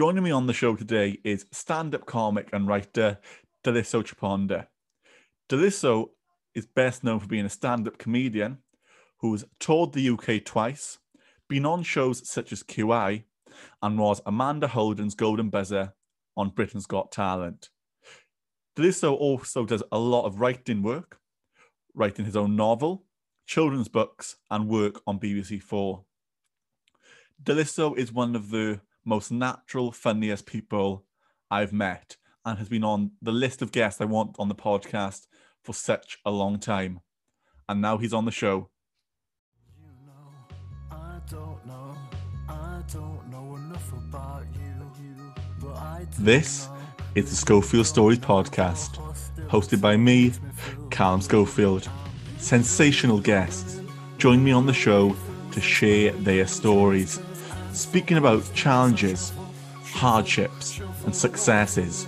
Joining me on the show today is stand up comic and writer Daliso Chaponda. Daliso is best known for being a stand up comedian who's toured the UK twice, been on shows such as QI, and was Amanda Holden's Golden Buzzer on Britain's Got Talent. Daliso also does a lot of writing work, writing his own novel, children's books, and work on BBC Four. Daliso is one of the most natural, funniest people I've met and has been on the list of guests I want on the podcast for such a long time. And now he's on the show. You know, I don't know, I don't know enough about you, do This is the Schofield Stories podcast, hosted by me, Callum Schofield. Sensational guests join me on the show to share their stories, speaking about challenges, hardships, and successes.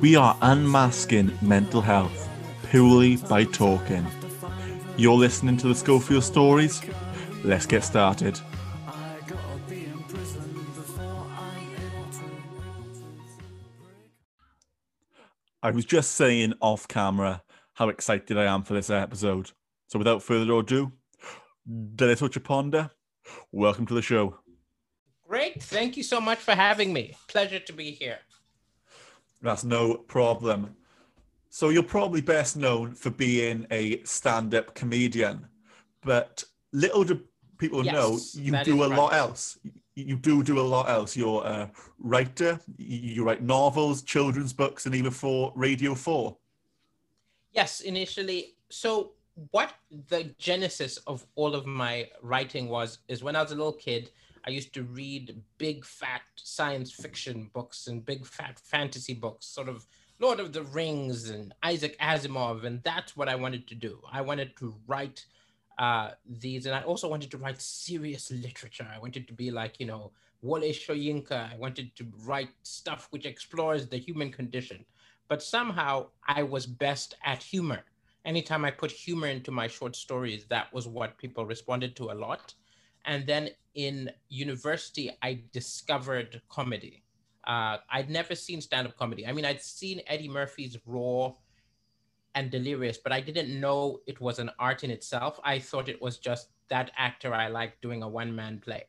We are unmasking mental health purely by talking. You're listening to the Schofield Stories. Let's get started. I was just saying off camera how excited I am for this episode. So without further ado, Daliso Chaponda, welcome to the show. Great. Thank you so much for having me. Pleasure to be here. That's no problem. So you're probably best known for being a stand-up comedian, but little do people Yes, know you do a is lot else. You do do a lot else. You're a writer. You you write novels, children's books, and even for Radio Four. Yes, initially. So, what the genesis of all of my writing was is when I was a little kid, I used to read big fat science fiction books and big fat fantasy books, sort of Lord of the Rings and Isaac Asimov, and that's what I wanted to do. I wanted to write uh, these, and I also wanted to write serious literature. I wanted to be like, you know, Wole Soyinka. I wanted to write stuff which explores the human condition. But somehow I was best at humor. Anytime I put humor into my short stories, that was what people responded to a lot. And then in university, I discovered comedy. Uh, I'd never seen stand up comedy. I mean, I'd seen Eddie Murphy's Raw and Delirious, but I didn't know it was an art in itself. I thought it was just that actor I liked doing a one man play.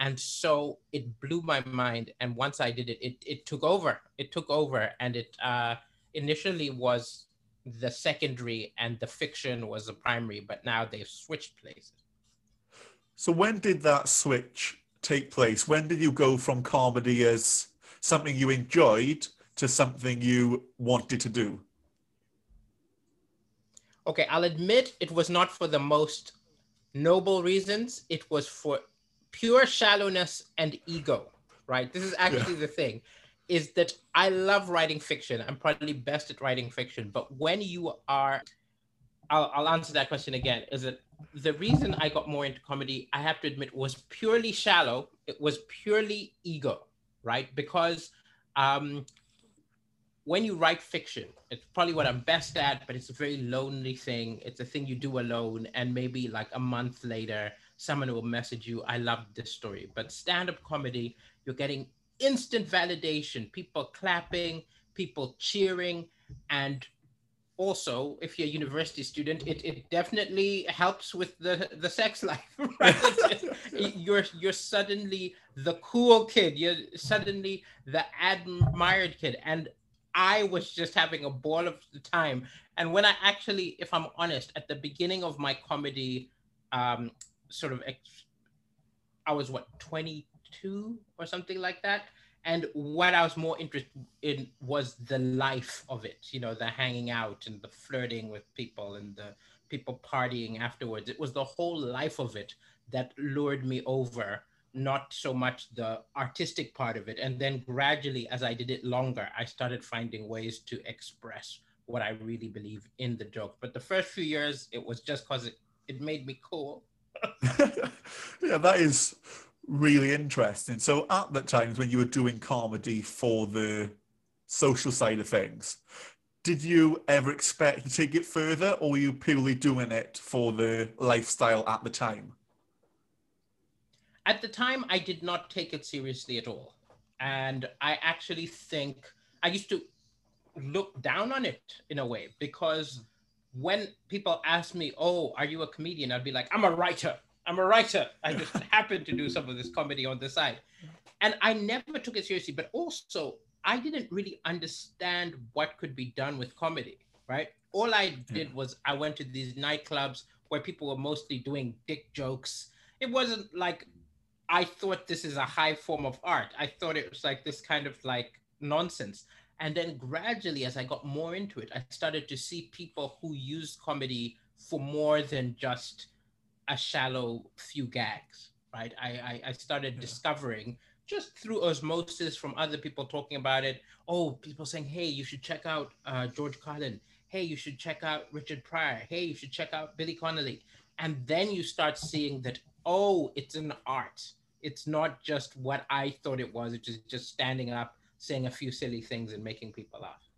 And so it blew my mind. And once I did it, it, it took over. It took over. And it uh, initially was the secondary and the fiction was the primary, but now they've switched places. So when did that switch take place? When did you go from comedy as something you enjoyed to something you wanted to do? Okay, I'll admit it was not for the most noble reasons. It was for pure shallowness and ego, right? This is actually the thing is that I love writing fiction. I'm probably best at writing fiction. But when you are, I'll, I'll answer that question again. Is that the reason I got more into comedy, I have to admit, was purely shallow. It was purely ego, right? Because um, when you write fiction, it's probably what I'm best at, but it's a very lonely thing. It's a thing you do alone, and maybe like a month later, someone will message you, I love this story. But stand up comedy, you're getting instant validation, people clapping, people cheering, and also if you're a university student it, it definitely helps with the the sex life right you're you're suddenly the cool kid you're suddenly the admired kid and I was just having a ball of the time. And when I actually, if I'm honest, at the beginning of my comedy, um, sort of, ex- I was what 22 or something like that. And what I was more interested in was the life of it, you know, the hanging out and the flirting with people and the people partying afterwards. It was the whole life of it that lured me over not so much the artistic part of it. And then gradually, as I did it longer, I started finding ways to express what I really believe in the joke. But the first few years, it was just because it, it made me cool. yeah, that is really interesting. So at the times when you were doing comedy for the social side of things, did you ever expect to take it further or were you purely doing it for the lifestyle at the time? At the time, I did not take it seriously at all. and I actually think I used to look down on it in a way because when people ask me, "Oh, are you a comedian?" I'd be like, "I'm a writer. I'm a writer. I just happen to do some of this comedy on the side." And I never took it seriously, but also I didn't really understand what could be done with comedy, right? All I did was I went to these nightclubs where people were mostly doing dick jokes. It wasn't like I thought this is a high form of art. I thought it was like this kind of like nonsense. And then gradually, as I got more into it, I started to see people who used comedy for more than just a shallow few gags, right? I, I, I started yeah. discovering just through osmosis from other people talking about it. Oh, people saying, hey, you should check out uh, George Carlin. Hey, you should check out Richard Pryor. Hey, you should check out Billy Connolly. And then you start seeing that, oh, it's an art. It's not just what I thought it was, It's just standing up saying a few silly things and making people laugh.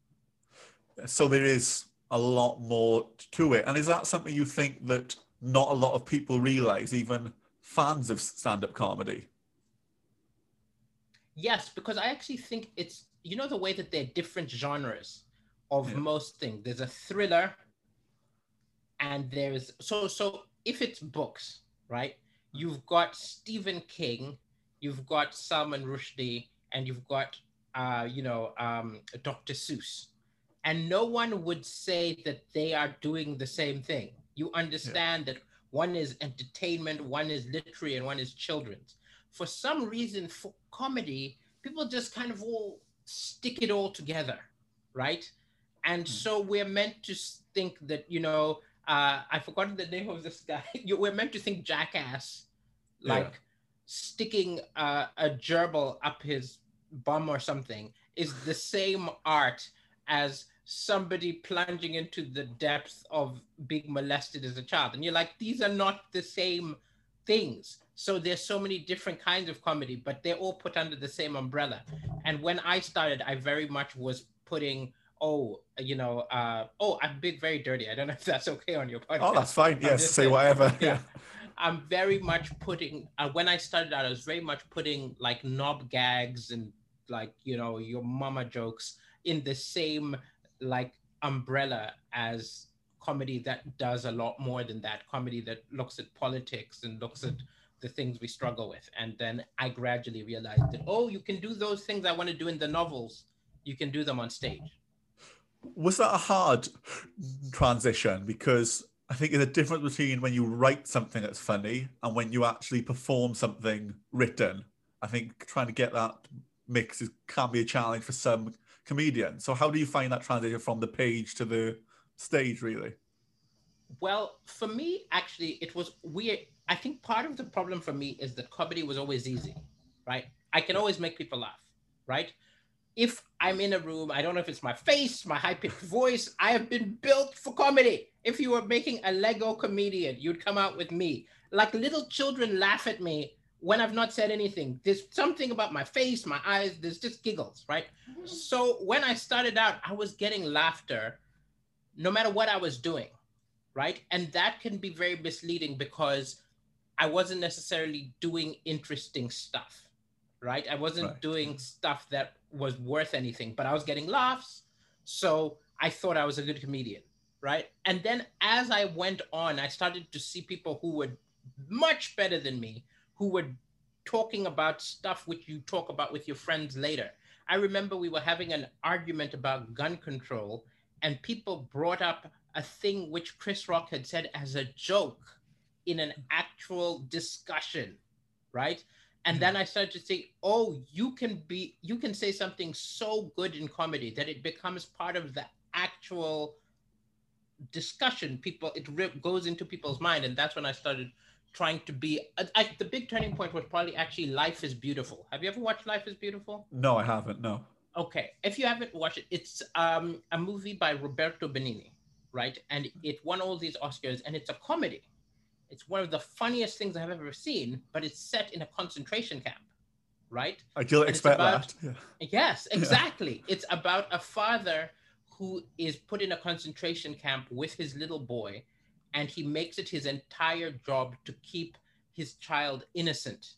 So there is a lot more to it. And is that something you think that not a lot of people realize, even fans of stand up comedy? Yes, because I actually think it's, you know, the way that they're different genres of yeah. most things. There's a thriller and there's, so, so if it's books, right? You've got Stephen King, you've got Salman Rushdie, and you've got uh, you know, um, Dr. Seuss. And no one would say that they are doing the same thing. You understand yeah. that one is entertainment, one is literary, and one is children's. For some reason, for comedy, people just kind of all stick it all together, right? And mm. so we're meant to think that, you know, uh, I forgot the name of this guy. we're meant to think jackass, like yeah. sticking uh, a gerbil up his bum or something is the same art as somebody plunging into the depths of being molested as a child. And you're like these are not the same things. So there's so many different kinds of comedy but they're all put under the same umbrella. And when i started i very much was putting oh you know uh oh i'm big very dirty. I don't know if that's okay on your podcast oh that's fine. Yes say whatever. Yeah. I'm very much putting uh, when i started out i was very much putting like knob gags and like you know your mama jokes in the same like umbrella as comedy that does a lot more than that comedy that looks at politics and looks at the things we struggle with. And then i gradually realized that oh you can do those things i want to do in the novels. You can do them on stage. Was that a hard transition? Because i think there's a difference between when you write something that's funny and when you actually perform something written. I think trying to get that mix is, can be a challenge for some comedians. So how do you find that transition from the page to the stage, really? Well, for me, actually, it was weird. I think part of the problem for me is that comedy was always easy, right? I can always make people laugh, right? If I'm in a room, I don't know if it's my face, my high pitched voice, I have been built for comedy. If you were making a Lego comedian, you'd come out with me. Like little children laugh at me when I've not said anything. There's something about my face, my eyes, there's just giggles, right? Mm-hmm. So when I started out, I was getting laughter no matter what I was doing, right? And that can be very misleading because I wasn't necessarily doing interesting stuff, right? I wasn't right. doing stuff that was worth anything, but I was getting laughs. So I thought I was a good comedian, right? And then as I went on, I started to see people who were much better than me who were talking about stuff which you talk about with your friends later. I remember we were having an argument about gun control, and people brought up a thing which Chris Rock had said as a joke in an actual discussion, right? And mm-hmm. then I started to think, oh, you can be, you can say something so good in comedy that it becomes part of the actual discussion. People, it re- goes into people's mind, and that's when I started trying to be I, the big turning point was probably actually life is beautiful. Have you ever watched life is beautiful? No i haven't no. Okay if you haven't watched it it's um, a movie by roberto benigni right? And it won all these oscars and it's a comedy. It's one of the funniest things i've ever seen but it's set in a concentration camp right? I didn't expect about, that yeah. yes exactly. Yeah. it's about a father who is put in a concentration camp with his little boy and he makes it his entire job to keep his child innocent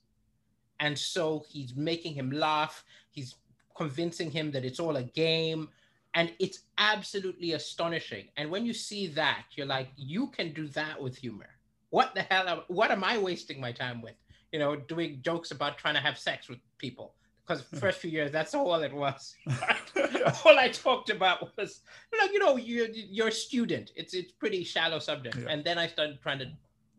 And so he's making him laugh. He's convincing him that it's all a game. And it's absolutely astonishing. And when you see that, you're like, you can do that with humor. What the hell? Am, what am I wasting my time with? You know, doing jokes about trying to have sex with people. Because first few years, that's all it was. all I talked about was, like, you know, you're, you're a student. It's it's pretty shallow subject. Yeah. And then I started trying to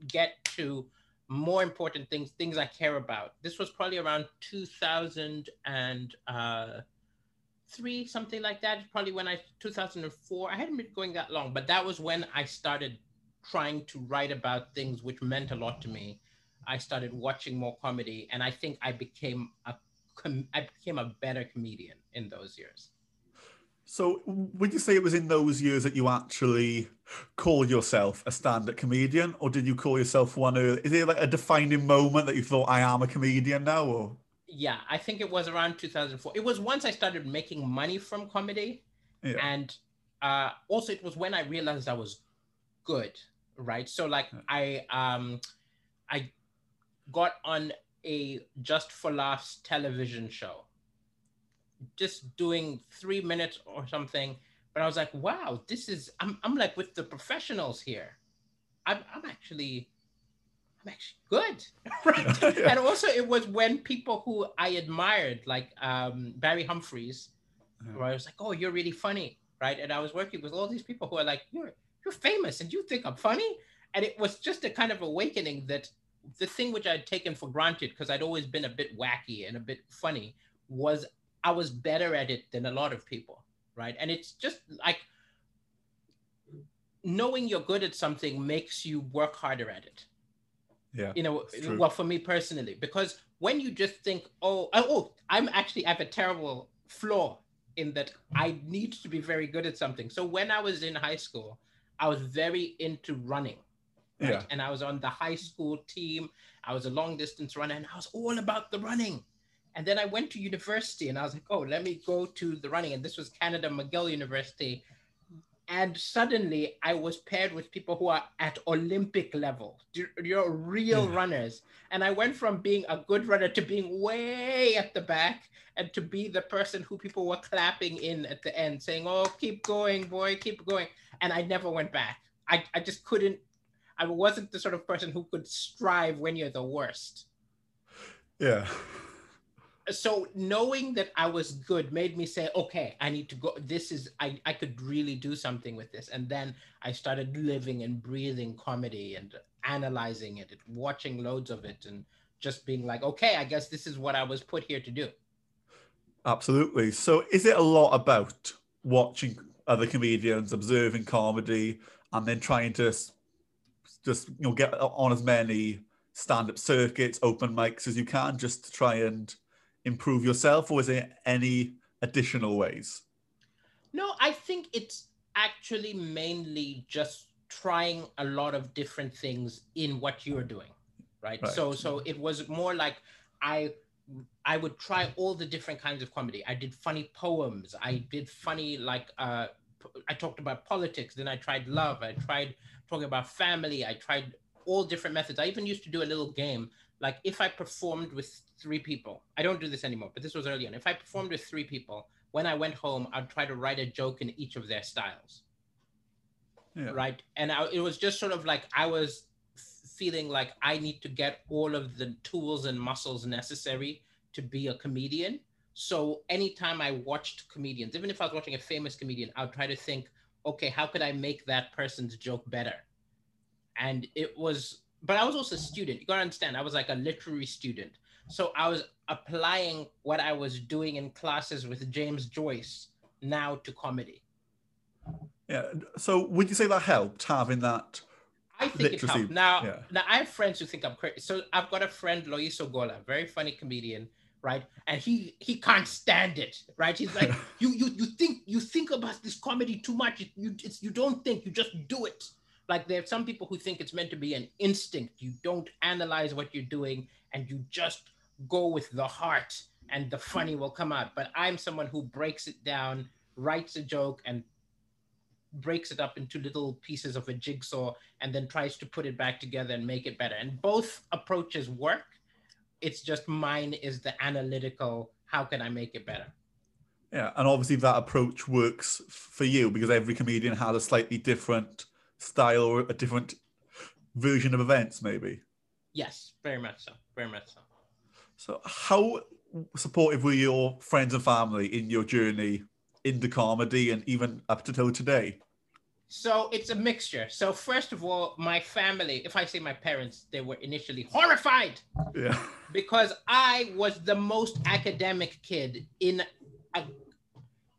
get to more important things, things I care about. This was probably around 2003, uh, something like that. Probably when I 2004. I hadn't been going that long, but that was when I started trying to write about things which meant a lot to me. I started watching more comedy, and I think I became a com- I became a better comedian in those years. So, would you say it was in those years that you actually called yourself a stand-up comedian, or did you call yourself one? Early? Is it like a defining moment that you thought I am a comedian now? Or Yeah, I think it was around 2004. It was once I started making money from comedy, yeah, and uh, also it was when I realized I was good, right? So like I um I got on a Just for Laughs television show, just doing three minutes or something. But I was like, wow, this is I'm I'm like with the professionals here. I'm I'm actually I'm actually good. right? Yeah. And also it was when people who I admired, like um, Barry Humphries, Yeah. where I was like, oh, you're really funny, right? And I was working with all these people who are like, you're you're famous and you think I'm funny. And it was just a kind of awakening that the thing which I'd taken for granted because I'd always been a bit wacky and a bit funny was I was better at it than a lot of people, right? And it's just like knowing you're good at something makes you work harder at it. Yeah, you know well for me personally because when you just think oh oh, oh i'm actually I have a terrible flaw in that i need to be very good at something. So when i was in high school i was very into running right? yeah, and i was on the high school team i was a long distance runner and i was all about the running and then i went to university and i was like oh let me go to the running and this was canada mcgill university and suddenly I was paired with people who are at Olympic level. You- You're real Yeah. runners. And I went from being a good runner to being way at the back and to be the person who people were clapping in at the end, saying, Oh, keep going, boy, keep going. And I never went back. I, I just couldn't, I wasn't the sort of person who could strive when you're the worst. yeah, so knowing that I was good made me say, okay, I need to go. This is I I could really do something with this. And then I started living and breathing comedy and analyzing it, and watching loads of it, and just being like, okay, I guess this is what I was put here to do. absolutely. So, is it a lot about watching other comedians, observing comedy, and then trying to just you know get on as many stand-up circuits, open mics as you can, just to try and improve yourself, or is there any additional ways? No, I think it's actually mainly just trying a lot of different things in what you're doing, right? Right. So so it was more like I I would try all the different kinds of comedy. I did funny poems. I did funny like uh I talked about politics, then I tried love, I tried talking about family, I tried all different methods. I even used to do a little game like if I performed with three people. I don't do this anymore, but this was early on. If I performed with three people, when I went home, I'd try to write a joke in each of their styles, Yeah. right? And I, it was just sort of like I was feeling like I need to get all of the tools and muscles necessary to be a comedian. So anytime I watched comedians, even if I was watching a famous comedian, I'd try to think, okay, how could I make that person's joke better? And it was, but I was also a student. You gotta understand, I was like a literary student. So I was applying what I was doing in classes with James Joyce now to comedy. Yeah. So, would you say that helped having that? I think it helped. Now, yeah. now I have friends who think I'm crazy. So I've got a friend, Loyiso Gola, very funny comedian, right? And he he can't stand it, right? He's like, you you you think you think about this comedy too much. It, you it's you don't think, you just do it. Like there are some people who think it's meant to be an instinct. You don't analyze what you're doing, and you just go with the heart, and the funny will come out. But I'm someone who breaks it down, writes a joke, and breaks it up into little pieces of a jigsaw and then tries to put it back together and make it better. And both approaches work. It's just mine is the analytical. How can I make it better? Yeah, and obviously that approach works for you because every comedian has a slightly different style or a different version of events, maybe. Yes, very much so. Very much so. So, how supportive were your friends and family in your journey into comedy and even up to today? So it's a mixture. So first of all, my family, if I say my parents, they were initially horrified Yeah. because I was the most academic kid in a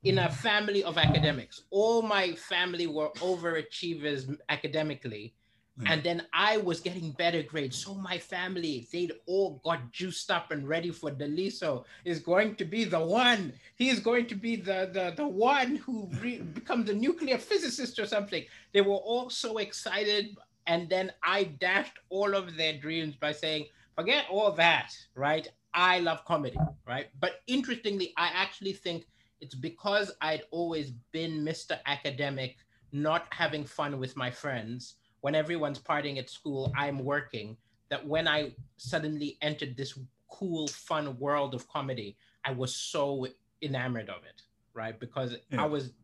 in a family of academics. All my family were overachievers academically. Hmm. And then I was getting better grades. So my family, they'd all got juiced up and ready for Daliso is going to be the one. He is going to be the the, the one who re- becomes a nuclear physicist or something. They were all so excited. And then I dashed all of their dreams by saying, forget all that, right? I love comedy, right? But interestingly, I actually think it's because I'd always been Mr. Academic, not having fun with my friends. When everyone's partying at school, I'm working. That when I suddenly entered this cool, fun world of comedy, I was so enamored of it, right? Because Yeah. I was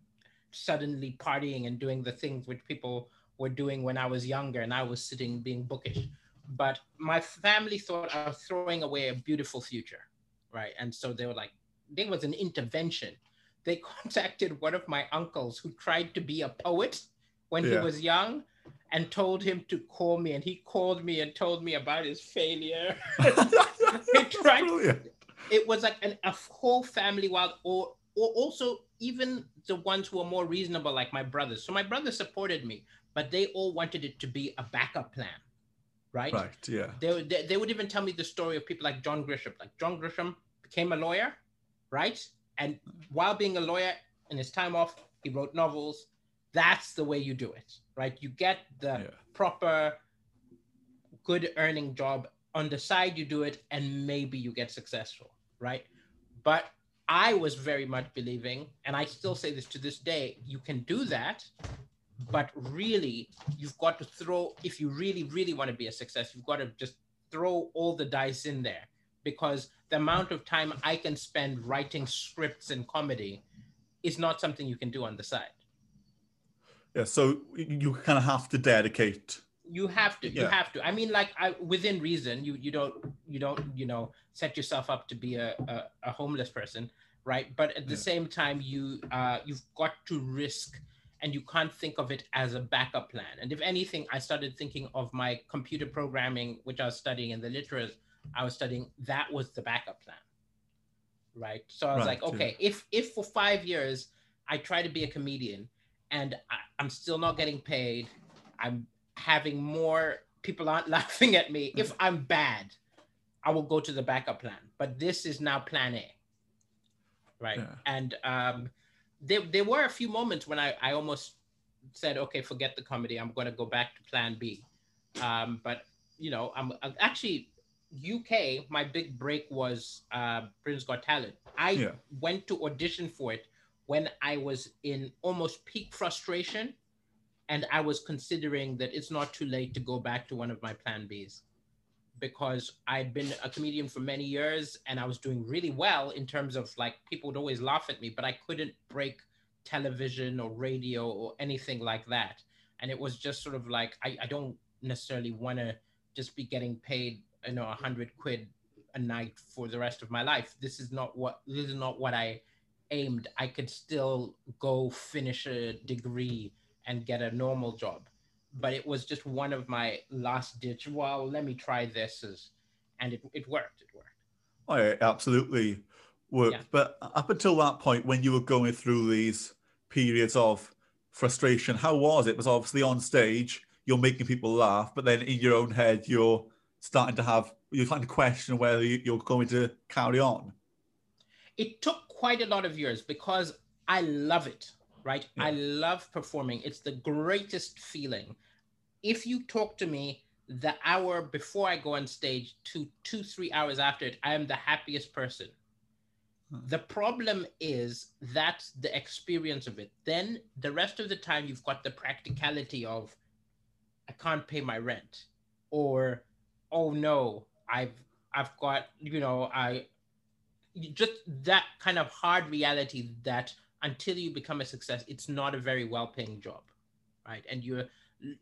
suddenly partying and doing the things which people were doing when I was younger, and I was sitting being bookish. But my family thought I was throwing away a beautiful future, right? And so they were like, there was an intervention. They contacted one of my uncles who tried to be a poet when he was young and told him to call me. And he called me and told me about his failure. Tried it was like an, a whole family wild or or also even the ones who were more reasonable like my brothers so my brothers supported me but they all wanted it to be a backup plan right, Right, yeah. They, they, they would even tell me the story of people like john grisham like john grisham became a lawyer right and while being a lawyer in his time off he wrote novels that's the way you do it right? You get the Yeah. proper good earning job on the side you do it and maybe you get successful right? But i was very much believing and i still say this to this day you can do that but really you've got to throw if you really really want to be a success you've got to just throw all the dice in there. Because the amount of time i can spend writing scripts and comedy is not something you can do on the side Yeah, so you kind of have to dedicate. you have to you have to. I mean like i within reason you you don't you don't you know set yourself up to be a a, a homeless person right? But at the Yeah. same time you uh you've got to risk and you can't think of it as a backup plan. And if anything i started thinking of my computer programming which i was studying in the literas i was studying that was the backup plan right? So i was Right, like okay if if for five years i try to be a comedian and I, i'm still not getting paid i'm having more people aren't laughing at me. If I'm bad, I will go to the backup plan. But this is now plan A. Right. Yeah. And um there there were a few moments when I, I almost said, okay, forget the comedy. I'm gonna go back to plan B. Um, but you know, I'm, I'm actually UK, my big break was uh Britain's Got Talent. I Yeah. went to audition for it when I was in almost peak frustration and I was considering that it's not too late to go back to one of my plan Bs because I'd been a comedian for many years and I was doing really well in terms of like people would always laugh at me, but I couldn't break television or radio or anything like that. And it was just sort of like I, I don't necessarily want to just be getting paid, you know, a hundred quid a night for the rest of my life. This is not what this is not what I aimed. I could still go finish a degree and get a normal job. But it was just one of my last ditch. Well, let me try this, as, and it, it worked. It worked. Oh, yeah, it absolutely worked. Yeah. But up until that point, when you were going through these periods of frustration, how was it? Because obviously on stage, you're making people laugh, but then in your own head, you're starting to have, you're starting to question whether you're going to carry on. It took quite a lot of years because I love it, right? Yeah. I love performing. It's the greatest feeling. If you talk to me the hour before I go on stage to two, three hours after it, I am the happiest person. Hmm. The problem is that's the experience of it. Then the rest of the time, you've got the practicality of, I can't pay my rent, or, oh no, I've I've got, you know, I just that kind of hard reality that until you become a success, it's not a very well-paying job, right? And you're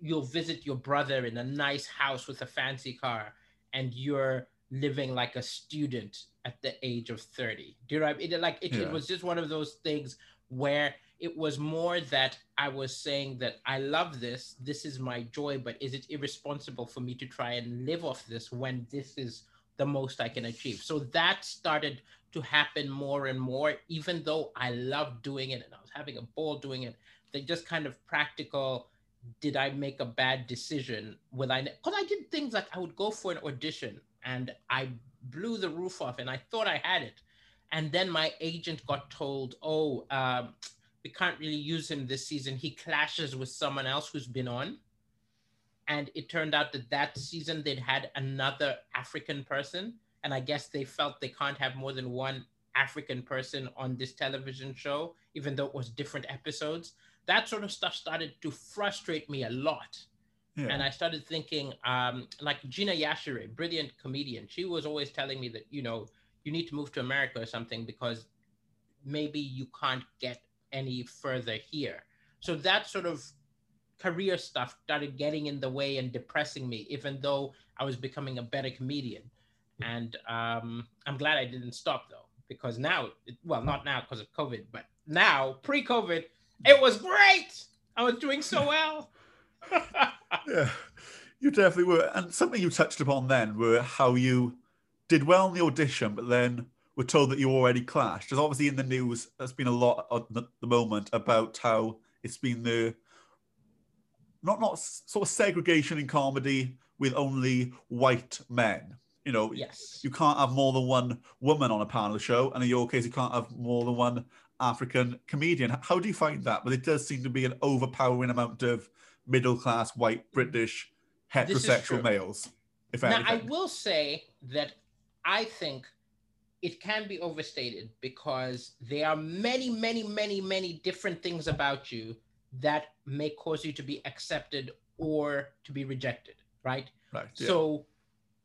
you'll visit your brother in a nice house with a fancy car, and you're living like a student at the age of 30. Do you know what I mean? It, like it, Yeah. it was just one of those things where it was more that I was saying that I love this, this is my joy, but is it irresponsible for me to try and live off this when this is the most I can achieve? So that started to happen more and more, even though I loved doing it and I was having a ball doing it. They just kind of practical. Did I make a bad decision? Will I? Because I did things like I would go for an audition and I blew the roof off and I thought I had it. And then my agent got told, oh, um, we can't really use him this season. He clashes with someone else who's been on. And it turned out that that season they'd had another African person. And I guess they felt they can't have more than one African person on this television show, even though it was different episodes. That sort of stuff started to frustrate me a lot. Yeah. And I started thinking, um, like Gina Yashere, brilliant comedian, she was always telling me that, you know, you need to move to America or something because maybe you can't get any further here. So that sort of career stuff started getting in the way and depressing me, even though I was becoming a better comedian. And um, I'm glad I didn't stop though, because now, it, well, not now because of COVID, but now, pre COVID, it was great. I was doing so well. yeah, you definitely were. And something you touched upon then were how you did well in the audition, but then were told that you already clashed. There's obviously in the news, there's been a lot at the the moment about how it's been the not not sort of segregation in comedy with only white men. You know, yes. you can't have more than one woman on a panel show, and in your case, you can't have more than one African comedian. How do you find that? But it does seem to be an overpowering amount of middle class white British heterosexual males. If Now, anything, I will say that I think it can be overstated because there are many, many, many, many different things about you that may cause you to be accepted or to be rejected, right? right? yeah. So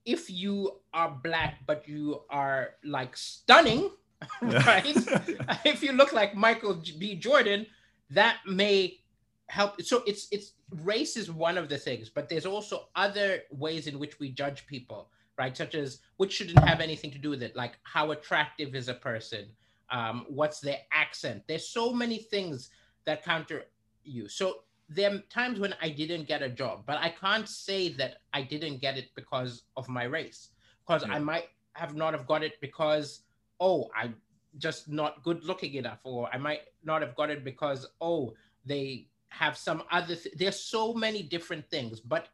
if you are black but you are like stunning, Yeah. right? if you look like Michael B. Jordan, that may help. So it's it's race is one of the things, but there's also other ways in which we judge people, right? Such as which shouldn't have anything to do with it, like how attractive is a person, um, what's their accent. There's so many things that counter you. So there are times when I didn't get a job, but I can't say that I didn't get it because of my race, because Yeah. I might have not have got it because oh I'm just not good looking enough, or I might not have got it because oh they have some other. Th- There's so many different things, but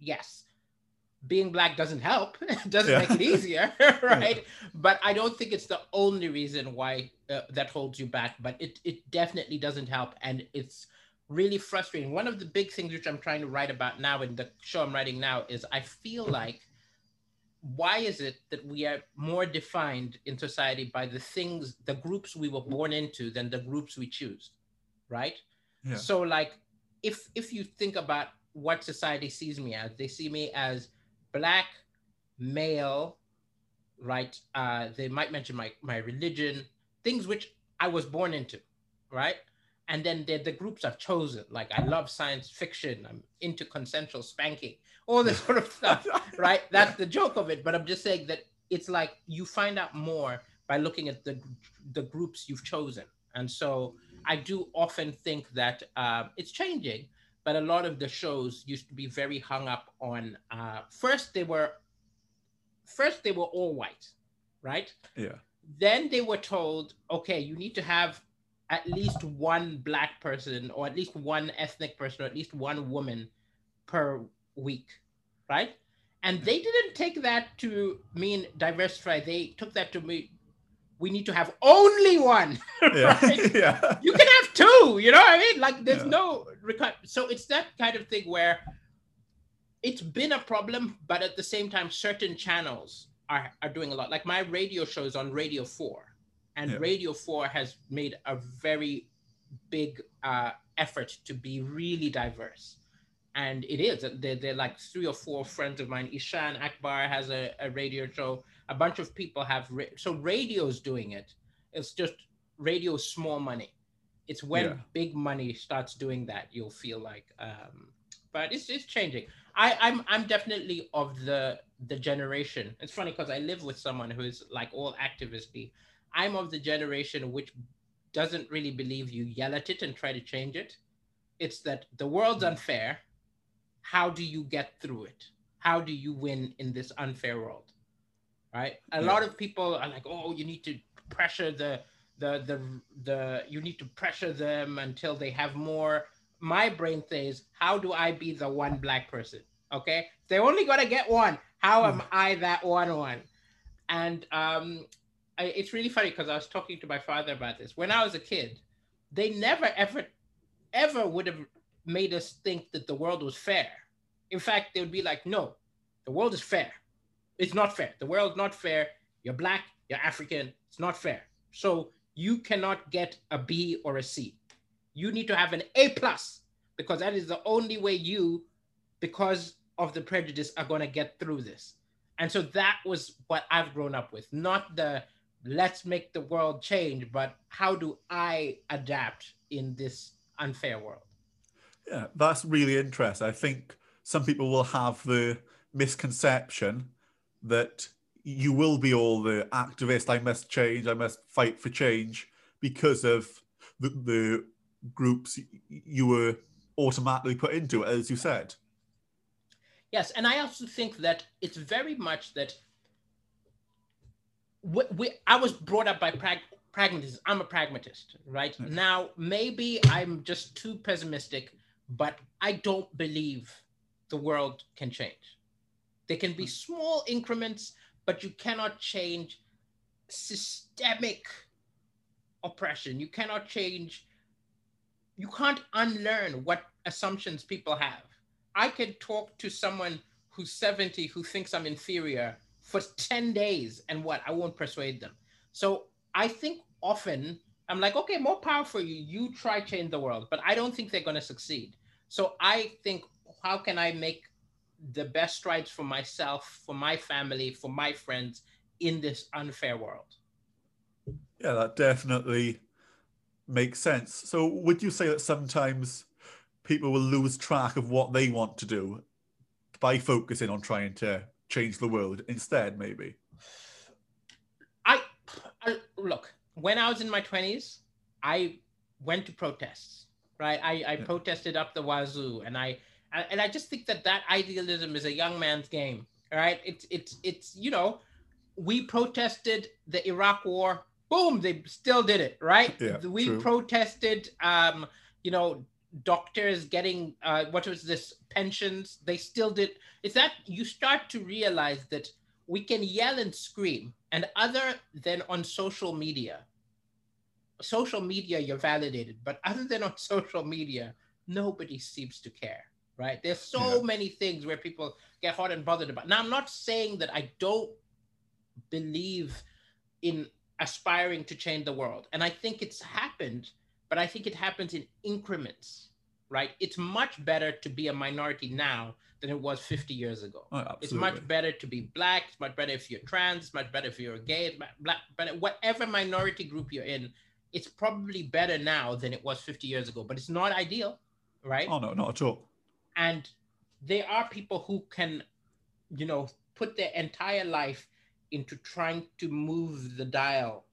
yes, being black doesn't help. It doesn't Yeah. make it easier, right? But I don't think it's the only reason why uh, that holds you back. But it it definitely doesn't help, and it's really frustrating. One of the big things which I'm trying to write about now in the show I'm writing now is I feel like why is it that we are more defined in society by the things, the groups we were born into than the groups we choose, right? Yeah. So like if if you think about what society sees me as, they see me as black, male, right? Uh, they might mention my my religion, things which I was born into, right? And then they're the groups I've chosen. Like I love science fiction. I'm into consensual spanking, all this sort of stuff, right? That's the joke of it. But I'm just saying that it's like you find out more by looking at the the groups you've chosen. And so I do often think that uh, it's changing, but a lot of the shows used to be very hung up on. Uh, first, they were first they were all white, right? yeah, Then they were told, okay, you need to have at least one black person, or at least one ethnic person, or at least one woman per week, right? And they didn't take that to mean diversify. They took that to mean we need to have only one. yeah, Right. yeah, you can have two you know what i mean like there's Yeah. no so it's that kind of thing where it's been a problem but at the same time certain channels are, are doing a lot like my radio shows on radio 4 and Yeah. radio 4 has made a very big uh, effort to be really diverse and it is. They're, they're like three or four friends of mine. Eshaan Akbar has a, a radio show. A bunch of people have ra- so radio's doing it. It's just radio small money. It's when Yeah. big money starts doing that you'll feel like. Um, but it's it's changing. I I'm I'm definitely of the the generation. It's funny because I live with someone who's like all activisty. I'm of the generation which doesn't really believe you yell at it and try to change it. It's that the world's unfair. How do you get through it? How do you win in this unfair world? Right? A Yeah. lot of people are like, oh, you need to pressure the the the the you need to pressure them until they have more. My brain says, how do I be the one black person? Okay, they're only gonna get one. How am I that one one? And um, I, it's really funny because I was talking to my father about this. When I was a kid, they never ever ever would have made us think that the world was fair. In fact, they would be like, no, the world is fair. It's not fair. The world's not fair. You're black, you're African. It's not fair. So you cannot get a B or a C. You need to have an A plus because that is the only way you, because of the prejudice, are going to get through this. And so that was what I've grown up with, not the let's make the world change, but how do I adapt in this unfair world? Yeah, that's really interesting. I think some people will have the misconception that you will be all the activist, I must change, I must fight for change because of the, the groups you were automatically put into, as you said. Yes, and I also think that it's very much that we, we, I was brought up by prag, pragmatism. I'm a pragmatist, right? Yeah. Now, maybe I'm just too pessimistic, but I don't believe the world can change. There can be mm. small increments, but you cannot change systemic oppression. You cannot change, you can't unlearn what assumptions people have. I could talk to someone who's 70 who thinks I'm inferior for 10 days and what? I won't persuade them. So I think often I'm like, okay, more power for you. You try change the world, but I don't think they're going to succeed. So I think, how can I make the best strides for myself, for my family, for my friends in this unfair world? Yeah, that definitely makes sense. So, would you say that sometimes people will lose track of what they want to do by focusing on trying to change the world instead, maybe? I, I look when I was in my twenties, I went to protests. Right, I, I Yeah. protested up the wazoo, and I and I just think that that idealism is a young man's game. All right, it's it's it's you know, we protested the Iraq War. Boom, they still did it. Right, Yeah, we true. protested. Um, you know, doctors getting uh, what was this pensions? They still did. It's that you start to realize that we can yell and scream and other than on social media social media you're validated but other than on social media nobody seems to care right there's so Yeah. many things where people get hot and bothered about now i'm not saying that i don't believe in aspiring to change the world and i think it's happened but i think it happens in increments right it's much better to be a minority now than it was 50 years ago Oh, it's much better to be black. It's much better if you're trans. It's much better if you're gay. It's black, but whatever minority group you're in, it's probably better now than it was 50 years ago. But it's not ideal, right? Oh, no, not at all. And there are people who can, you know, put their entire life into trying to move the dial.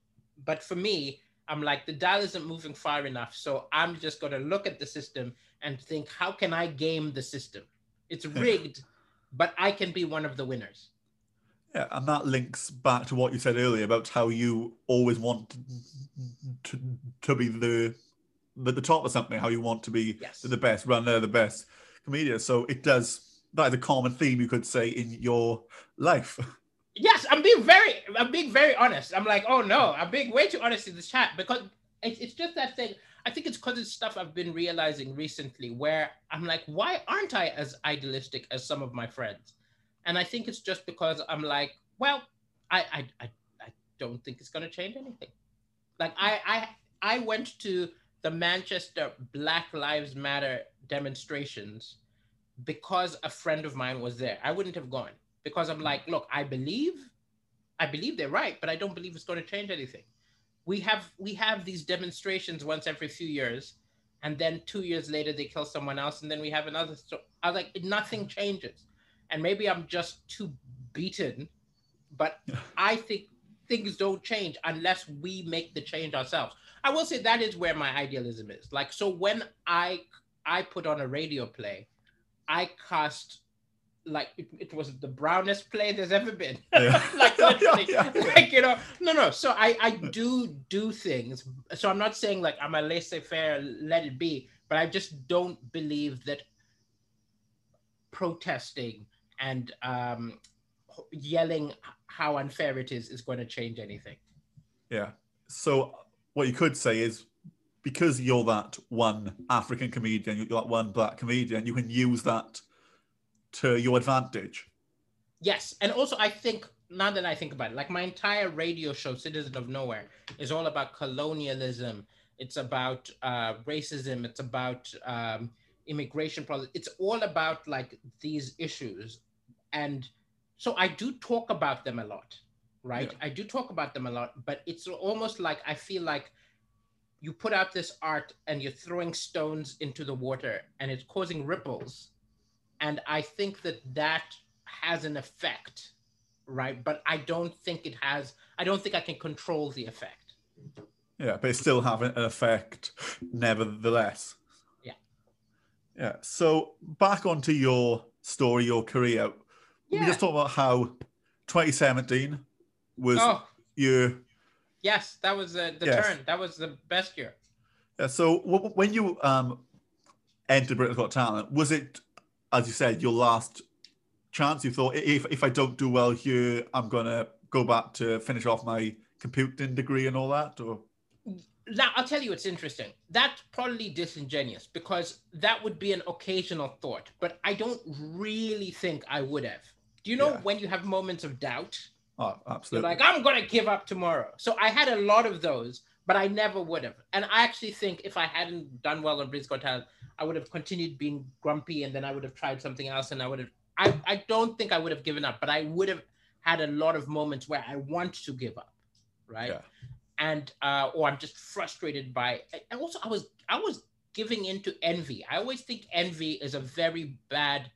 But for me, I'm like the dial isn't moving far enough, so I'm just going to look at the system and think, how can I game the system? It's rigged, but I can be one of the winners. Yeah, and that links back to what you said earlier about how you always want to, to be the, the the top of something, how you want to be Yes. the best runner, the best comedian. So it does that is a common theme you could say in your life. I'm being very, I'm being very honest. I'm like, oh no, I'm being way too honest in this chat because it's, it's just that thing. I think it's because it's stuff I've been realizing recently where I'm like, why aren't I as idealistic as some of my friends? And I think it's just because I'm like, well, I I, I, I don't think it's gonna change anything. Like I I I went to the Manchester Black Lives Matter demonstrations because a friend of mine was there. I wouldn't have gone because I'm like, look, I believe, I believe they're right, but I don't believe it's going to change anything. We have we have these demonstrations once every few years, and then two years later they kill someone else, and then we have another. So I like, nothing changes, and maybe I'm just too beaten, but I think things don't change unless we make the change ourselves. I will say that is where my idealism is. Like, so when I I put on a radio play, I cast like it, it was the brownest play there's ever been. Yeah. like literally, Yeah, yeah. like you know, no, no. So I I do do things. So I'm not saying like I'm a laissez-faire, let it be, but I just don't believe that protesting and um, yelling how unfair it is is going to change anything. Yeah. So what you could say is because you're that one African comedian, you're that one black comedian, you can use that to your advantage. Yes, and also I think now that I think about it, like my entire radio show, Citizen of Nowhere, is all about colonialism. It's about uh, racism. It's about um, immigration problems. It's all about like these issues, and so I do talk about them a lot, right? Yeah. I do talk about them a lot, but it's almost like I feel like you put out this art and you're throwing stones into the water, and it's causing ripples and I think that that has an effect, right? But I don't think it has. I don't think I can control the effect. Yeah, but it's still having an effect nevertheless. Yeah. Yeah. So back onto your story, your career. yeah. We just talk about how 2017 was Oh your yes, that was uh, the Yes. turn. That was the best year. Yeah, so w- when you um, entered Britain's Got Talent, was it, as you said, your last chance? You thought, if, if I don't do well here, I'm going to go back to finish off my computing degree and all that? Or Now I'll tell you, it's interesting. That's probably disingenuous because that would be an occasional thought, but I don't really think I would have. Do you know Yeah. when you have moments of doubt? Oh, You're absolutely. like, I'm gonna give up tomorrow. So I had a lot of those, but I never would have. And I actually think if I hadn't done well on Britain's Got Talent, I would have continued being grumpy, and then I would have tried something else, and I would have. I I don't think I would have given up, but I would have had a lot of moments where I want to give up, right? Yeah. And uh, or I'm just frustrated by. And also, I was I was giving into envy. I always think envy is a very bad,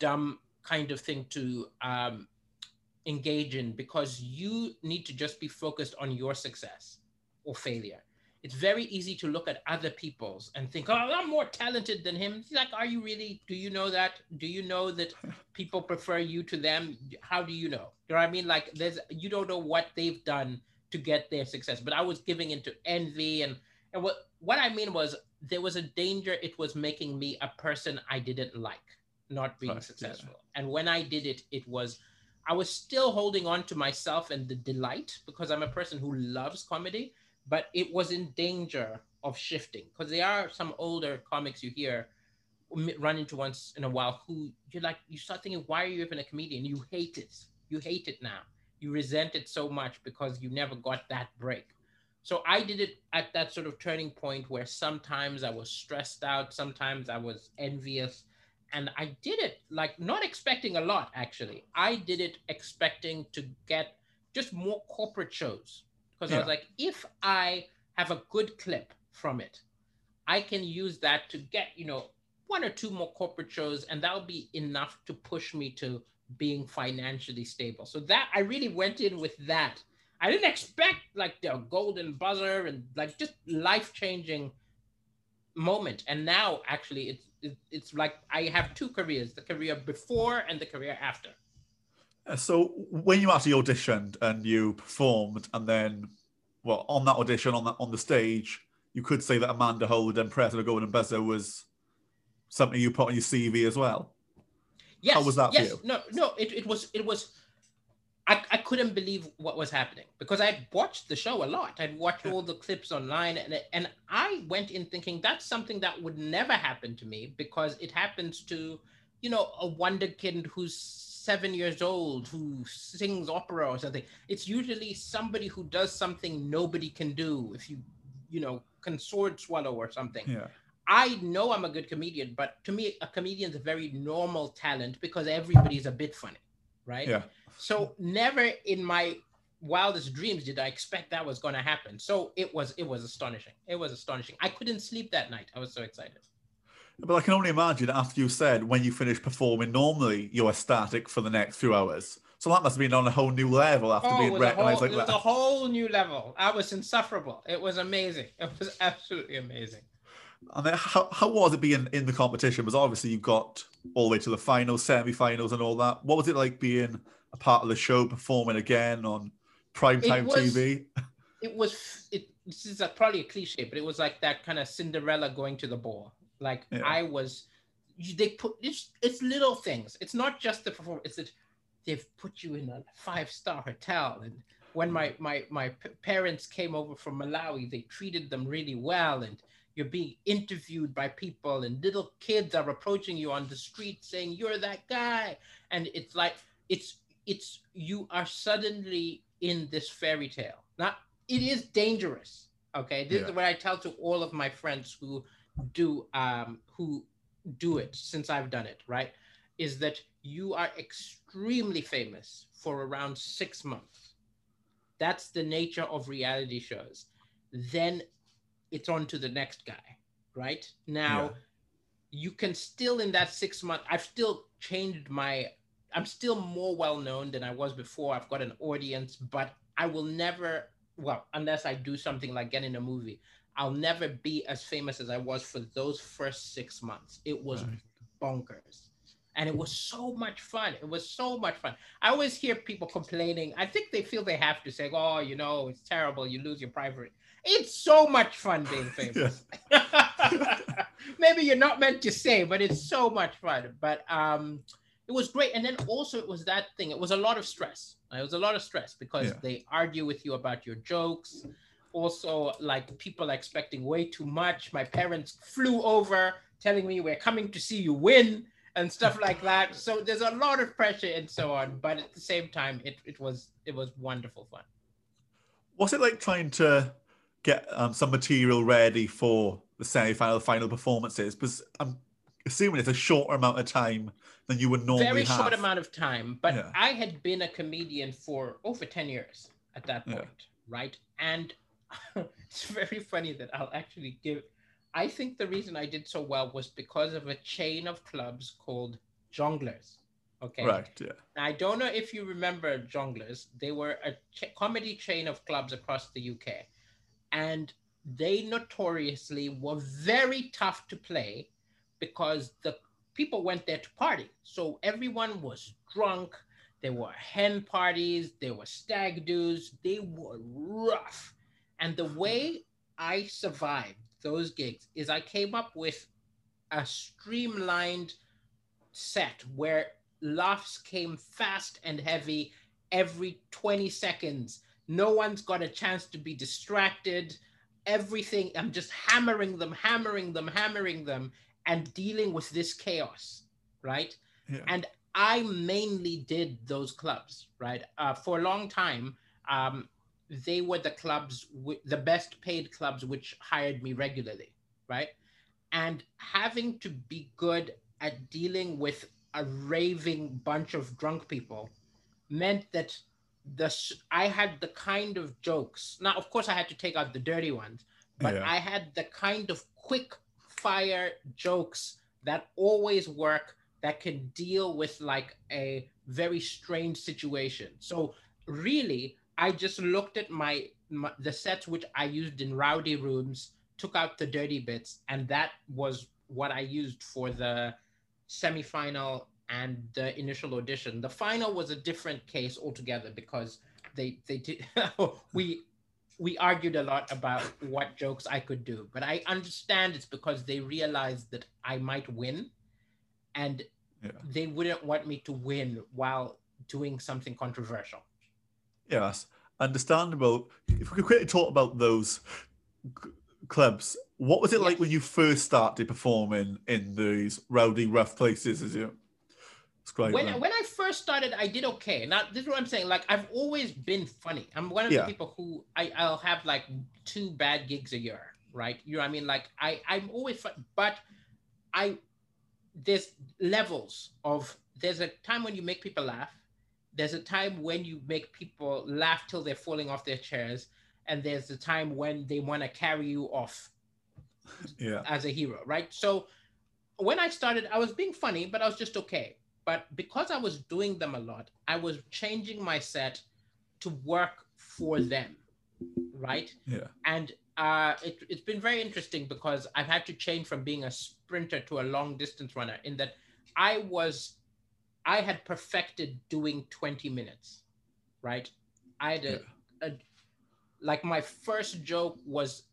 dumb kind of thing to um, engage in because you need to just be focused on your success or failure. It's very easy to look at other people's and think, oh, I'm more talented than him. It's like, are you really? Do you know that? Do you know that people prefer you to them? How do you know? You know what I mean? Like, there's you don't know what they've done to get their success. But I was giving into envy and and what what I mean was there was a danger it was making me a person I didn't like, not being Right, yeah. successful. And when I did it, it was I was still holding on to myself and the delight because I'm a person who loves comedy, but it was in danger of shifting. Because there are some older comics you hear run into once in a while who you're like you start thinking why are you even a comedian? You hate it. You hate it now. You resent it so much because you never got that break. So i did it at that sort of turning point where sometimes i was stressed out sometimes i was envious and i did it like not expecting a lot actually. I did it expecting to get just more corporate shows because i was like if i have a good clip from it i can use that to get you know one or two more corporate shows and that'll be enough to push me to being financially stable. So that i really went in with that. I didn't expect like the golden buzzer and like just life changing moment. And now actually it's it's like i have two careers the career before and the career after Uh, so when you actually auditioned and you performed, and then, well, on that audition, on that on the stage, you could say that Amanda Holden, President of Golden Buzzer, was something you put on your CV as well. yes How was that yes no no it, it was it was I, I couldn't believe what was happening because I'd watched the show a lot. I'd watched all the clips online and and I went in thinking that's something that would never happen to me because it happens to, you know, a wonder kid who's seven years old who sings opera or something. It's usually somebody who does something nobody can do if you, you know, can sword swallow or something. Yeah. I know I'm a good comedian, but to me, a comedian's a very normal talent because everybody's a bit funny, right? Yeah. So never in my wildest dreams did I expect that was going to happen. So it was it was astonishing. It was astonishing. I couldn't sleep that night. I was so excited. But I can only imagine after you said when you finish performing, normally you're ecstatic for the next few hours. So that must have been on a whole new level after Oh, being was, a whole, recognized like it was that. a whole new level. I was insufferable. It was amazing. It was absolutely amazing. And then how, how was it being in the competition? Because obviously you got all the way to the finals, semi-finals, and all that. What was it like being a part of the show, performing again on primetime was- TV? it was it this is a, probably a cliche but it was like that kind of cinderella going to the ball like Yeah. i was you, they put it's it's little things. It's not just the performance it's that they've put you in a five star hotel. And when my mm. my my p- parents came over from malawi they treated them really well. And you're being interviewed by people and little kids are approaching you on the street saying you're that guy. And it's like it's it's you are suddenly in this fairy tale. Now it is dangerous okay? This Yeah. is what i tell to all of my friends who do um who do it since i've done it right is that you are extremely famous for around six months. That's the nature of reality shows. Then it's on to the next guy right? Now Yeah. you can still in that six month i've still changed my i'm still more well known than i was before. I've got an audience but i will never well unless i do something like get in a movie i'll never be as famous as i was for those first six months. It was Right. bonkers. And it was so much fun. It was so much fun. I always hear people complaining. I think they feel they have to say oh you know it's terrible. You lose your private it's so much fun being famous. Maybe you're not meant to say but it's so much fun. But um it was great. And then also it was that thing. It was a lot of stress. It was a lot of stress because Yeah. they argue with you about your jokes also like people expecting way too much my parents flew over telling me we're coming to see you win and stuff like that so there's a lot of pressure and so on but at the same time it, it was it was wonderful fun What's it like trying to get um, some material ready for the semi-final, final performances? Because I'm assuming it's a shorter amount of time than you would normally very have. short amount of time but Yeah. i had been a comedian for over 10 years at that Yeah. point right and it's very funny that i'll actually give i think the reason i did so well was because of a chain of clubs called jongleurs okay Right. Yeah. I don't know if you remember Jongleurs. They were a ch- comedy chain of clubs across the UK. And they notoriously were very tough to play because the people went there to party. So everyone was drunk. There were hen parties, there were stag do's. They were rough. And the way I survived those gigs is I came up with a streamlined set where laughs came fast and heavy every 20 seconds. No one's got a chance to be distracted. Everything, I'm just hammering them, hammering them, hammering them, and dealing with this chaos, right? Yeah. And I mainly did those clubs, right? Uh, for a long time, um, they were the clubs, wi- the best paid clubs, which hired me regularly, right? And having to be good at dealing with a raving bunch of drunk people meant that the I had the kind of jokes. Now, of course, I had to take out the dirty ones, but Yeah. I had the kind of quick fire jokes that always work that can deal with like a very strange situation. So really, I just looked at my, my the sets which I used in rowdy rooms, took out the dirty bits, and that was what I used for the semifinal and the initial audition. The final was a different case altogether because they they did we we argued a lot about what jokes I could do, but I understand it's because they realized that I might win, and Yeah. they wouldn't want me to win while doing something controversial. That's understandable. If we could quickly talk about those c- clubs, what was it like when you first started performing in these rowdy, rough places? As you describe when them? when I first started, I did okay. Now this is what I'm saying. Like I've always been funny. I'm one of Yeah. the people who I, I'll have like two bad gigs a year, right? You know what I mean? Like I, I'm always, fu- but I, there's levels of, there's a time when you make people laugh. There's a time when you make people laugh till they're falling off their chairs. And there's the time when they want to carry you off Yeah. as a hero, right? So when I started, I was being funny, but I was just okay. But because I was doing them a lot, I was changing my set to work for them, right? Yeah. And uh, it, it's been very interesting because I've had to change from being a sprinter to a long distance runner in that I was, I had perfected doing 20 minutes, right? I had a, a like my first joke was,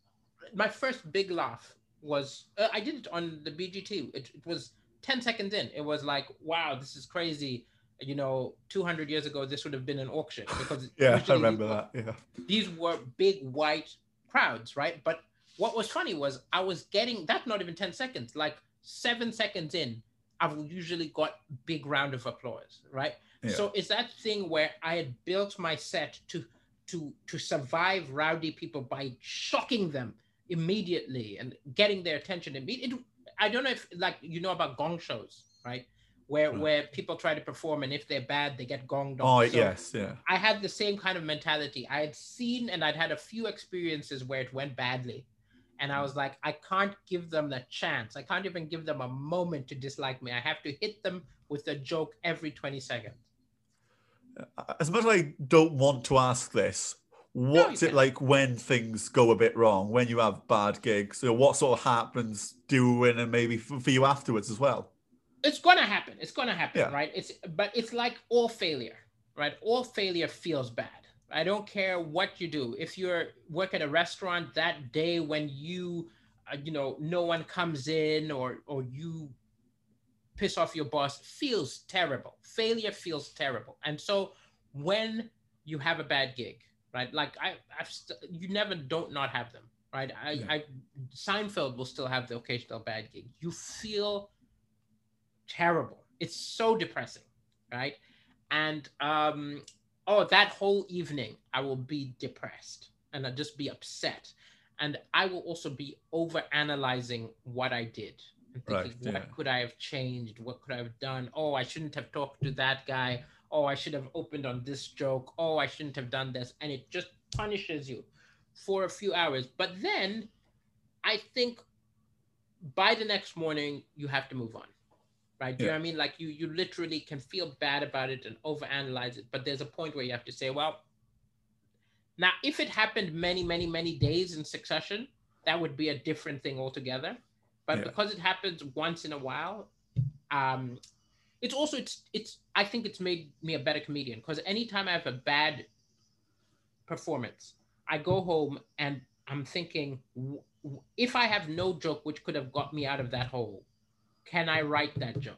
my first big laugh was, uh, I did it on the BGT. It, it was 10 seconds in. It was like, wow, this is crazy. You know, 200 years ago, this would have been an auction because Yeah, I remember that. Yeah. these were big white crowds, right? But what was funny was I was getting that's not even 10 seconds, like seven seconds in, I've usually got big round of applause, right? Yeah. So it's that thing where I had built my set to to to survive rowdy people by shocking them immediately and getting their attention. Immediately, I don't know if like you know about gong shows, right? Where Right. where people try to perform and if they're bad, they get gonged Oh. So- yes. Yeah. I had the same kind of mentality. I had seen and I'd had a few experiences where it went badly. And I mm. was like, I can't give them the chance. I can't even give them a moment to dislike me. I have to hit them with a joke every 20 seconds. As much as I don't want to ask this, what's you it like when things go a bit wrong, when you have bad gigs? So what sort of happens doing and maybe for, for you afterwards as well? It's gonna happen. It's gonna happen, Yeah. right? It's but it's like all failure, right? All failure feels bad. I don't care what you do. If you're work at a restaurant that day when you, uh, you know, no one comes in or or you piss off your boss, feels terrible. Failure feels terrible. And so when you have a bad gig, right? Like I, I've st- you never don't not have them, right? I, Yeah. I Seinfeld will still have the occasional bad gig. You feel terrible. It's so depressing, right? And um, oh, that whole evening I will be depressed and I'll just be upset. And I will also be over analyzing what I did and thinking, Right, what yeah. could I have changed? What could I have done? Oh, I shouldn't have talked to that guy. Oh, I should have opened on this joke. Oh, I shouldn't have done this. And it just punishes you for a few hours. But then I think by the next morning, you have to move on. Right? Do you know what I mean? Like you you literally can feel bad about it and overanalyze it, but there's a point where you have to say, well, now if it happened many, many, many days in succession, that would be a different thing altogether. But Yeah. because it happens once in a while, um, it's also it's it's I think it's made me a better comedian because anytime I have a bad performance, I go home and I'm thinking, w- w- if I have no joke which could have got me out of that hole, can I write that joke?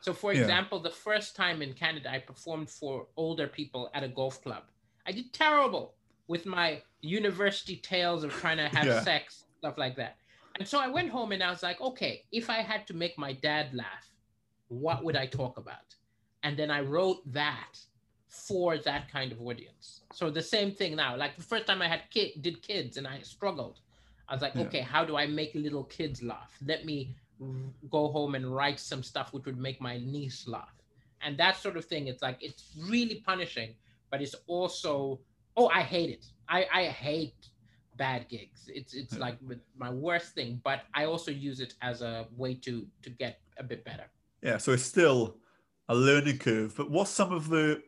So, for Yeah. example, the first time in Canada, I performed for older people at a golf club. I did terrible with my university tales of trying to have Yeah. sex, stuff like that. And so I went home and I was like, okay, if I had to make my dad laugh, what would I talk about? And then I wrote that for that kind of audience. So the same thing now. Like the first time I had kid did kids and I struggled. I was like, Yeah. okay, how do I make little kids laugh? Let me go home and write some stuff which would make my niece laugh. And that sort of thing. It's like it's really punishing, but it's also oh, I hate it. I I hate bad gigs. It's it's like my worst thing, but I also use it as a way to to get a bit better. Yeah, so it's still a learning curve. But what's some of the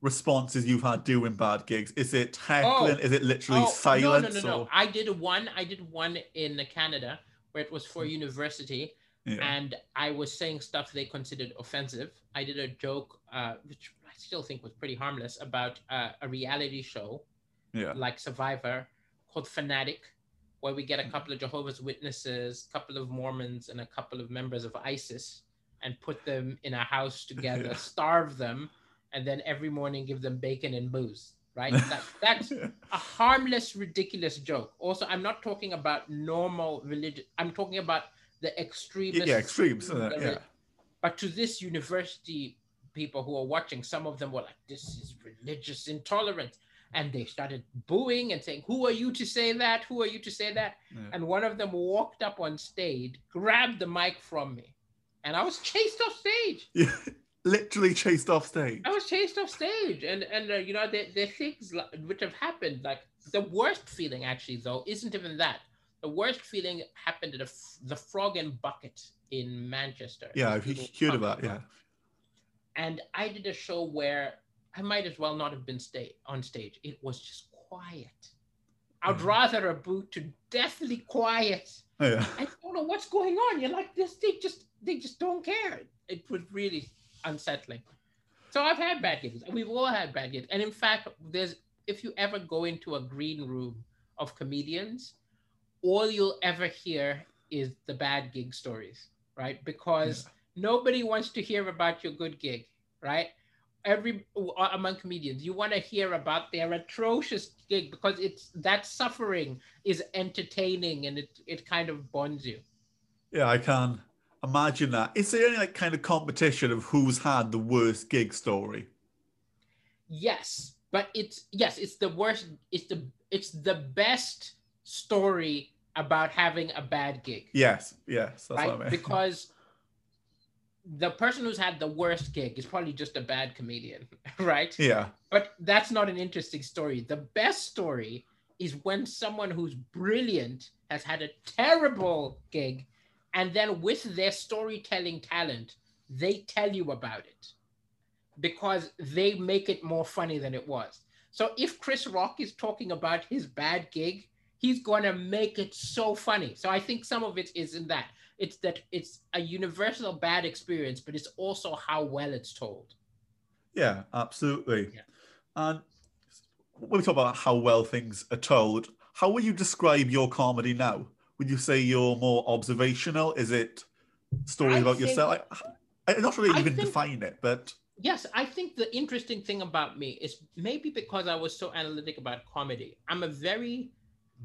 responses you've had doing bad gigs? Is it oh, heckling? Is it literally Oh, silence? No, no, no, no. or- I did one. I did one in Canada where it was for university, Yeah. and I was saying stuff they considered offensive. I did a joke, uh, which I still think was pretty harmless, about uh, a reality show yeah. like Survivor called Fanatic, where we get a couple of Jehovah's Witnesses, a couple of Mormons, and a couple of members of ISIS and put them in a house together, Yeah. starve them, and then every morning give them bacon and booze. Right? That, that's a harmless, ridiculous joke. Also, I'm not talking about normal religion. I'm talking about the extremists. yeah, extremes. isn't it? the- Yeah. But to this university people who are watching, some of them were like, "This is religious intolerance," and they started booing and saying, "Who are you to say that? Who are you to say that?" Yeah. And one of them walked up on stage, grabbed the mic from me, and I was chased off stage. You literally chased off stage. I was chased off stage, and and uh, you know there there are things li- which have happened. Like the worst feeling actually though isn't even that. The worst feeling happened at a f- the Frog and Bucket in Manchester. Yeah, I've heard about. Yeah. And I did a show where I might as well not have been stay on stage. It was just quiet. I'd Mhm. rather a boot to deathly quiet. yeah. I don't know what's going on. You're like this. They just they just don't care. It was really unsettling. So I've had bad gigs. We've all had bad gigs. And in fact, there's if you ever go into a green room of comedians, all you'll ever hear is the bad gig stories, right? Because nobody wants to hear about your good gig, right? Every uh, among comedians, you want to hear about their atrocious gig because it's that suffering is entertaining and it it kind of bonds you. Yeah, I can imagine that. Is there any like kind of competition of who's had the worst gig story? Yes, but it's yes, it's the worst. It's the it's the best story about having a bad gig, Yes, yes, that's right? what I mean. Because the person who's had the worst gig is probably just a bad comedian, right? yeah, But that's not an interesting story. The best story is when someone who's brilliant has had a terrible gig, and then with their storytelling talent, they tell you about it because they make it more funny than it was. So if Chris Rock is talking about his bad gig, he's going to make it so funny. So I think some of it is in that. It's that it's a universal bad experience, but it's also how well it's told. yeah, absolutely. Yeah. And when we talk about how well things are told, how will you describe your comedy now? Would you say you're more observational? Is it stories I about think- yourself? I, I not really I even define it, but Yes, I think the interesting thing about me is maybe because I was so analytic about comedy. I'm a very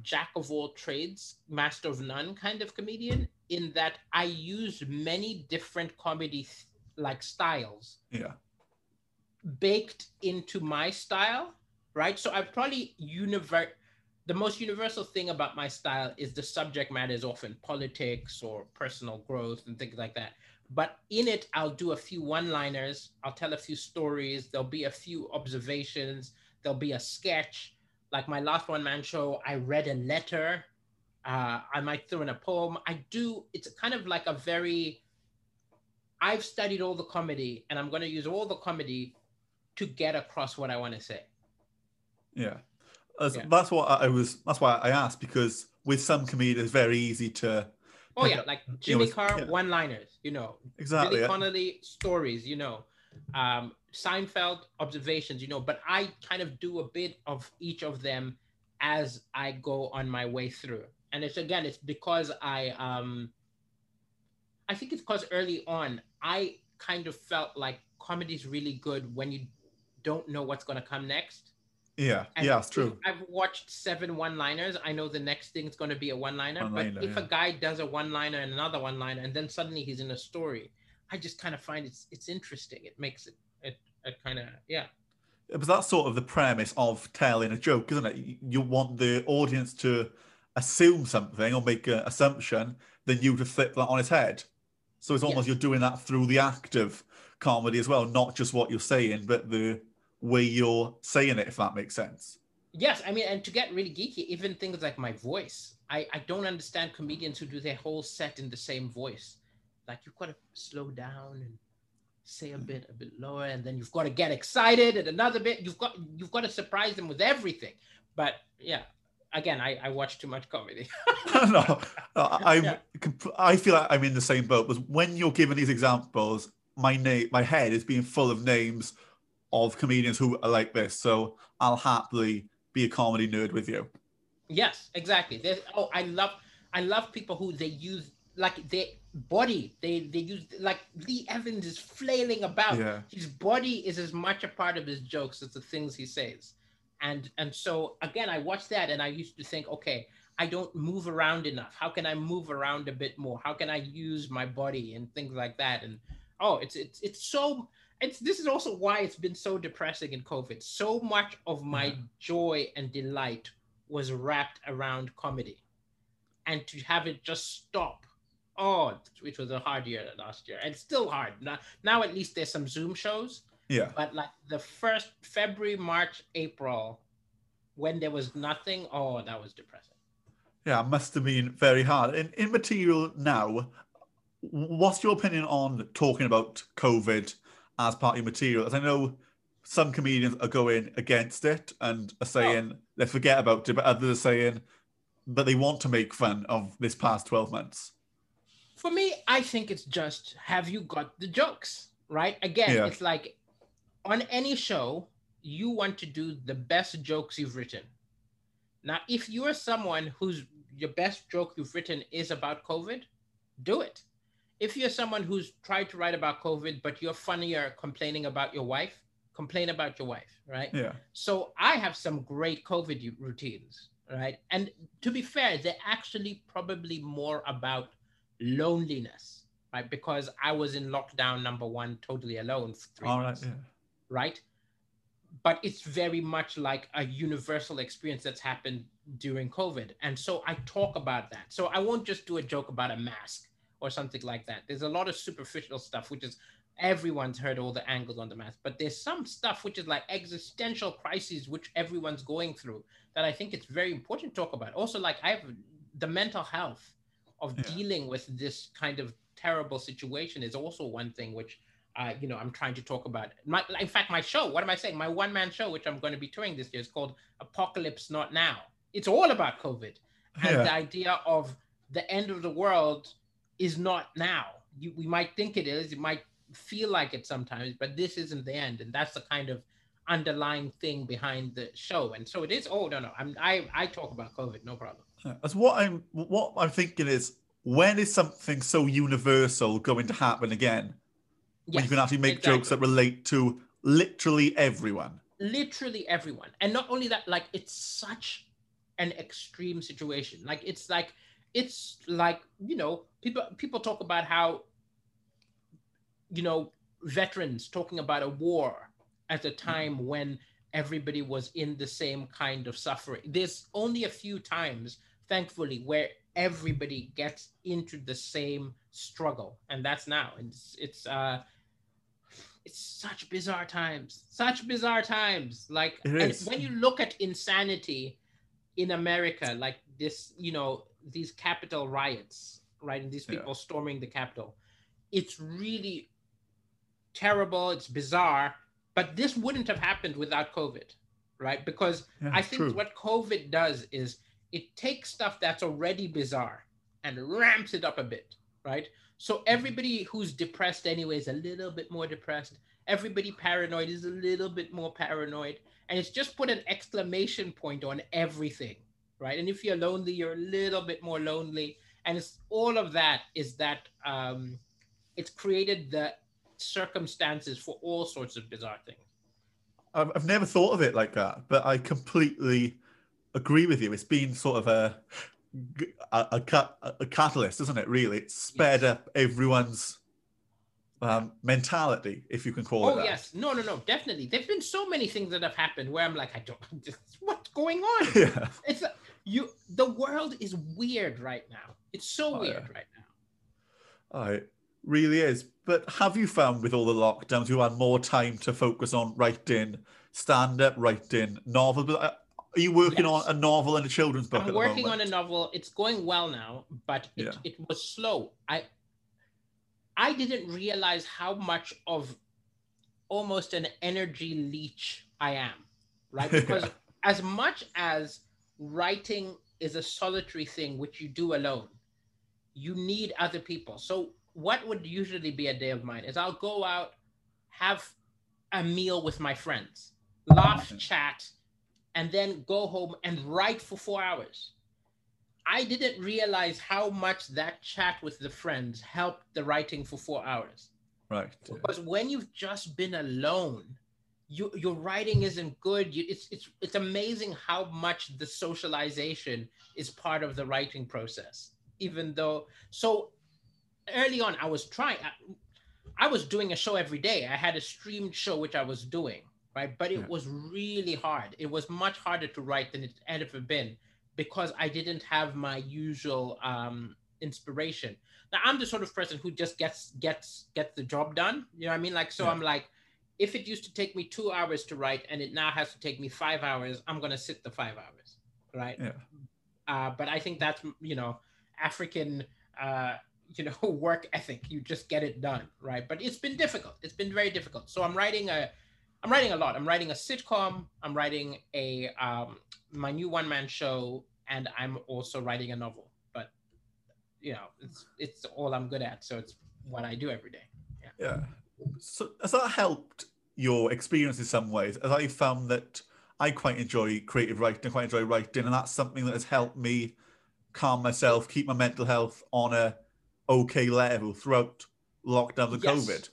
jack of all trades, master of none kind of comedian in that I use many different comedy like styles yeah, baked into my style, right? So I probably univer the most universal thing about my style is the subject matter is often politics or personal growth and things like that. But in it, I'll do a few one-liners, I'll tell a few stories, there'll be a few observations, there'll be a sketch. Like my last one-man show, I read a letter. Uh, I might throw in a poem. I do, it's kind of like a very I've studied all the comedy and I'm going to use all the comedy to get across what I want to say. yeah. That's, Yeah. that's what I was. That's why I asked because with some comedians, it's very easy to Oh yeah, like Jimmy it's- Carr yeah. one-liners, you know, exactly. Billy Connolly stories, you know, um, Seinfeld observations, you know. But I kind of do a bit of each of them as I go on my way through, and it's again, it's because I, um, I think it's because early on I kind of felt like comedy is really good when you don't know what's going to come next. Yeah, And yeah, it's true. I've watched seven one-liners. I know the next thing's going to be a one-liner. One-liner, but if yeah. a guy does a one-liner and another one-liner, and then suddenly he's in a story, I just kind of find it's it's interesting. It makes it it, it kind of yeah But that's sort of the premise of telling a joke, isn't it? You- You want the audience to assume something or make an assumption, then you to flip that on its head. So it's almost Yes. you're doing that through the act of comedy as well, not just what you're saying, but the way you're saying it, if that makes sense. yes. I mean, and to get really geeky, even things like my voice. I I don't understand comedians who do their whole set in the same voice. Like you've got to slow down and say a hmm. bit a bit lower, and then you've got to get excited and another bit. You've got you've got to surprise them with everything. But yeah, again, I I watch too much comedy. no, I'm. Yeah. I feel like I'm in the same boat. Because when you're giving these examples, my name, my head is being full of names of comedians who are like this. So I'll happily be a comedy nerd with you. Yes, exactly. There's, oh, I love I love people who they use like their body. They they use like Lee Evans is flailing about. Yeah. His body is as much a part of his jokes as the things he says. And and so again, I watched that and I used to think, okay, I don't move around enough. How can I move around a bit more? How can I use my body and things like that? And oh, it's it's it's so it's this is also why it's been so depressing in COVID. So much of my joy and delight was wrapped around comedy, and to have it just stop. Oh, which was a hard year last year, and still hard. Now, now at least there's some Zoom shows, Yeah. but like the first February, March, April, when there was nothing, oh, that was depressing. Yeah, must have been very hard. In, in material now, what's your opinion on talking about COVID as part of your material? As I know some comedians are going against it and are oh. saying they forget about it, but others are saying that they want to make fun of this past 12 months. For me, I think it's just have you got the jokes, right? Again, Yeah. it's like on any show, you want to do the best jokes you've written. Now, if you are someone whose your best joke you've written is about COVID, do it. If you're someone who's tried to write about COVID, but you're funnier complaining about your wife, complain about your wife, right? Yeah. So I have some great COVID routines, right? And to be fair, they're actually probably more about loneliness, right? Because I was in lockdown number one, totally alone for three All right. months, Yeah. right? But it's very much like a universal experience that's happened during COVID. And so I talk about that. So I won't just do a joke about a mask or something like that. There's a lot of superficial stuff, which is everyone's heard all the angles on the mask, but there's some stuff which is like existential crises, which everyone's going through that I think it's very important to talk about. Also, like I have the mental health of Yeah. dealing with this kind of terrible situation is also one thing which uh, you know I'm trying to talk about. My, in fact, my show, what am I saying? My one man show, which I'm going to be touring this year, is called Apocalypse Not Now. It's all about COVID and Yeah. the idea of the end of the world is not now. You, we might think it is, it might feel like it sometimes, but this isn't the end, and that's the kind of underlying thing behind the show. And so it is. Oh no, no, I'm I I talk about COVID, no problem. Uh, as what I'm what I'm thinking is when is something so universal going to happen again? when you can actually make jokes that relate to literally everyone. literally everyone and not only that like it's such an extreme situation like it's like it's like you know people people talk about how you know veterans talking about a war at a time when everybody was in the same kind of suffering. There's only a few times thankfully where everybody gets into the same struggle and that's now. And it's, it's uh it's such bizarre times such bizarre times. Like when you look at insanity in america like this you know these capitol riots right and these Yeah. people storming the capitol. It's really terrible it's bizarre but this wouldn't have happened without covid right because Yeah, i think true. what covid does is it takes stuff that's already bizarre and ramps it up a bit right so mm-hmm. everybody who's depressed anyway is a little bit more depressed everybody paranoid is a little bit more paranoid and it's just put an exclamation point on everything right and if you're lonely you're a little bit more lonely and it's all of that is that um it's created the circumstances for all sorts of bizarre things I've, I've never thought of it like that, but I completely agree with you. It's been sort of a a, a, a catalyst, isn't it? Really, it's sped Yes. up everyone's um, mentality, if you can call it oh yes no no no definitely there've been so many things that have happened where i'm like i don't what's going on yeah. it's you the world is weird right now it's so Oh, weird yeah. right now Oh, it really is. But have you found with all the lockdowns you had more time to focus on writing stand up, writing novels? But uh, are you working Yes. on a novel and a children's book i'm at the working on a novel it's going well now but it, Yeah. it was slow i i didn't realize how much of almost an energy leech i am right because Yeah. as much as writing is a solitary thing which you do alone. You need other people. So what would usually be a day of mine is i'll go out have a meal with my friends laugh chat and then go home and write for four hours. I didn't realize how much that chat with the friends helped the writing for four hours. Right. because when you've just been alone you, your writing isn't good you, it's, it's, it's amazing how much the socialization is part of the writing process even though so early on i was trying I, I was doing a show every day. I had a streamed show which I was doing, right? But it Yeah. was really hard. It was much harder to write than it had ever been because I didn't have my usual um, inspiration. Now I'm the sort of person who just gets gets gets the job done. You know what I mean? Like so, Yeah. I'm like, if it used to take me two hours to write and it now has to take me five hours, I'm gonna sit the five hours, right? Yeah. Uh, but I think that's you know African uh, you know work ethic. You just get it done, right? But it's been difficult. It's been very difficult. So I'm writing a I'm writing a lot. I'm writing a sitcom. I'm writing a um, my new one man show, and I'm also writing a novel. But you know, it's it's all I'm good at. So it's what I do every day. Yeah. So has that helped your experience in some ways? As I found that I quite enjoy creative writing, quite enjoy writing, and that's something that has helped me calm myself, keep my mental health on a okay level throughout lockdown and Yes. COVID.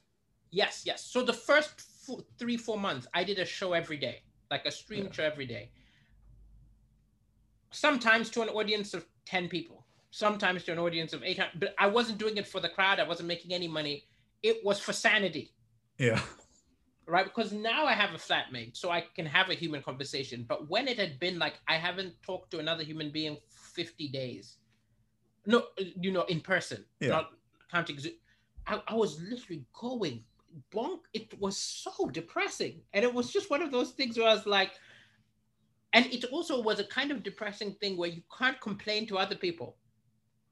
Yes, yes. So the first four, three, four months, I did a show every day, like a stream Yeah. show every day. Sometimes to an audience of 10 people, sometimes to an audience of 800. But I wasn't doing it for the crowd. I wasn't making any money. It was for sanity, Yeah. right? Because now I have a flatmate, so I can have a human conversation. But when it had been like, I haven't talked to another human being 50 days, no, you know, in person, Yeah. not counting. I, I was literally going bonk. It was so depressing. And it was just one of those things where I was like, and it also was a kind of depressing thing where you can't complain to other people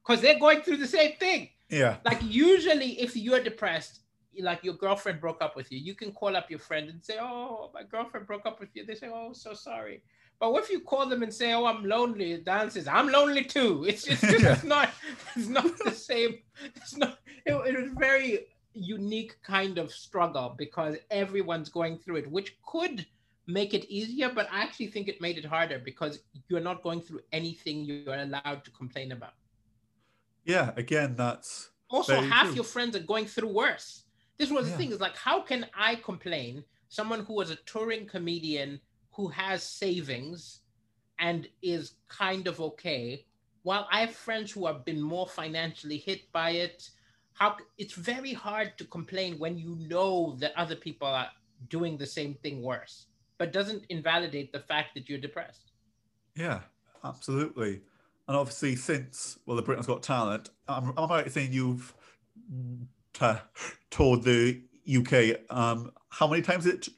because they're going through the same thing. Yeah. Like, usually, if you're depressed, like your girlfriend broke up with you, you can call up your friend and say, Oh, my girlfriend broke up with you. They say, Oh, so sorry. But what if you call them and say, "Oh, I'm lonely," Dan says, "I'm lonely too." It's just, it's, Yeah. not, it's not the same. It's not. It, it was very unique kind of struggle because everyone's going through it, which could make it easier, but I actually think it made it harder because you're not going through anything you're allowed to complain about. Yeah. Again, that's Also, half true. your friends are going through worse. This was Yeah. the thing is like, how can I complain? Someone who was a touring comedian who has savings and is kind of okay, while I have friends who have been more financially hit by it. How it's very hard to complain when you know that other people are doing the same thing worse, but doesn't invalidate the fact that you're depressed. Yeah, absolutely. And obviously, since well, the Britain's Got Talent, I'm, I'm right in saying you've uh, toured the UK. Um, how many times it?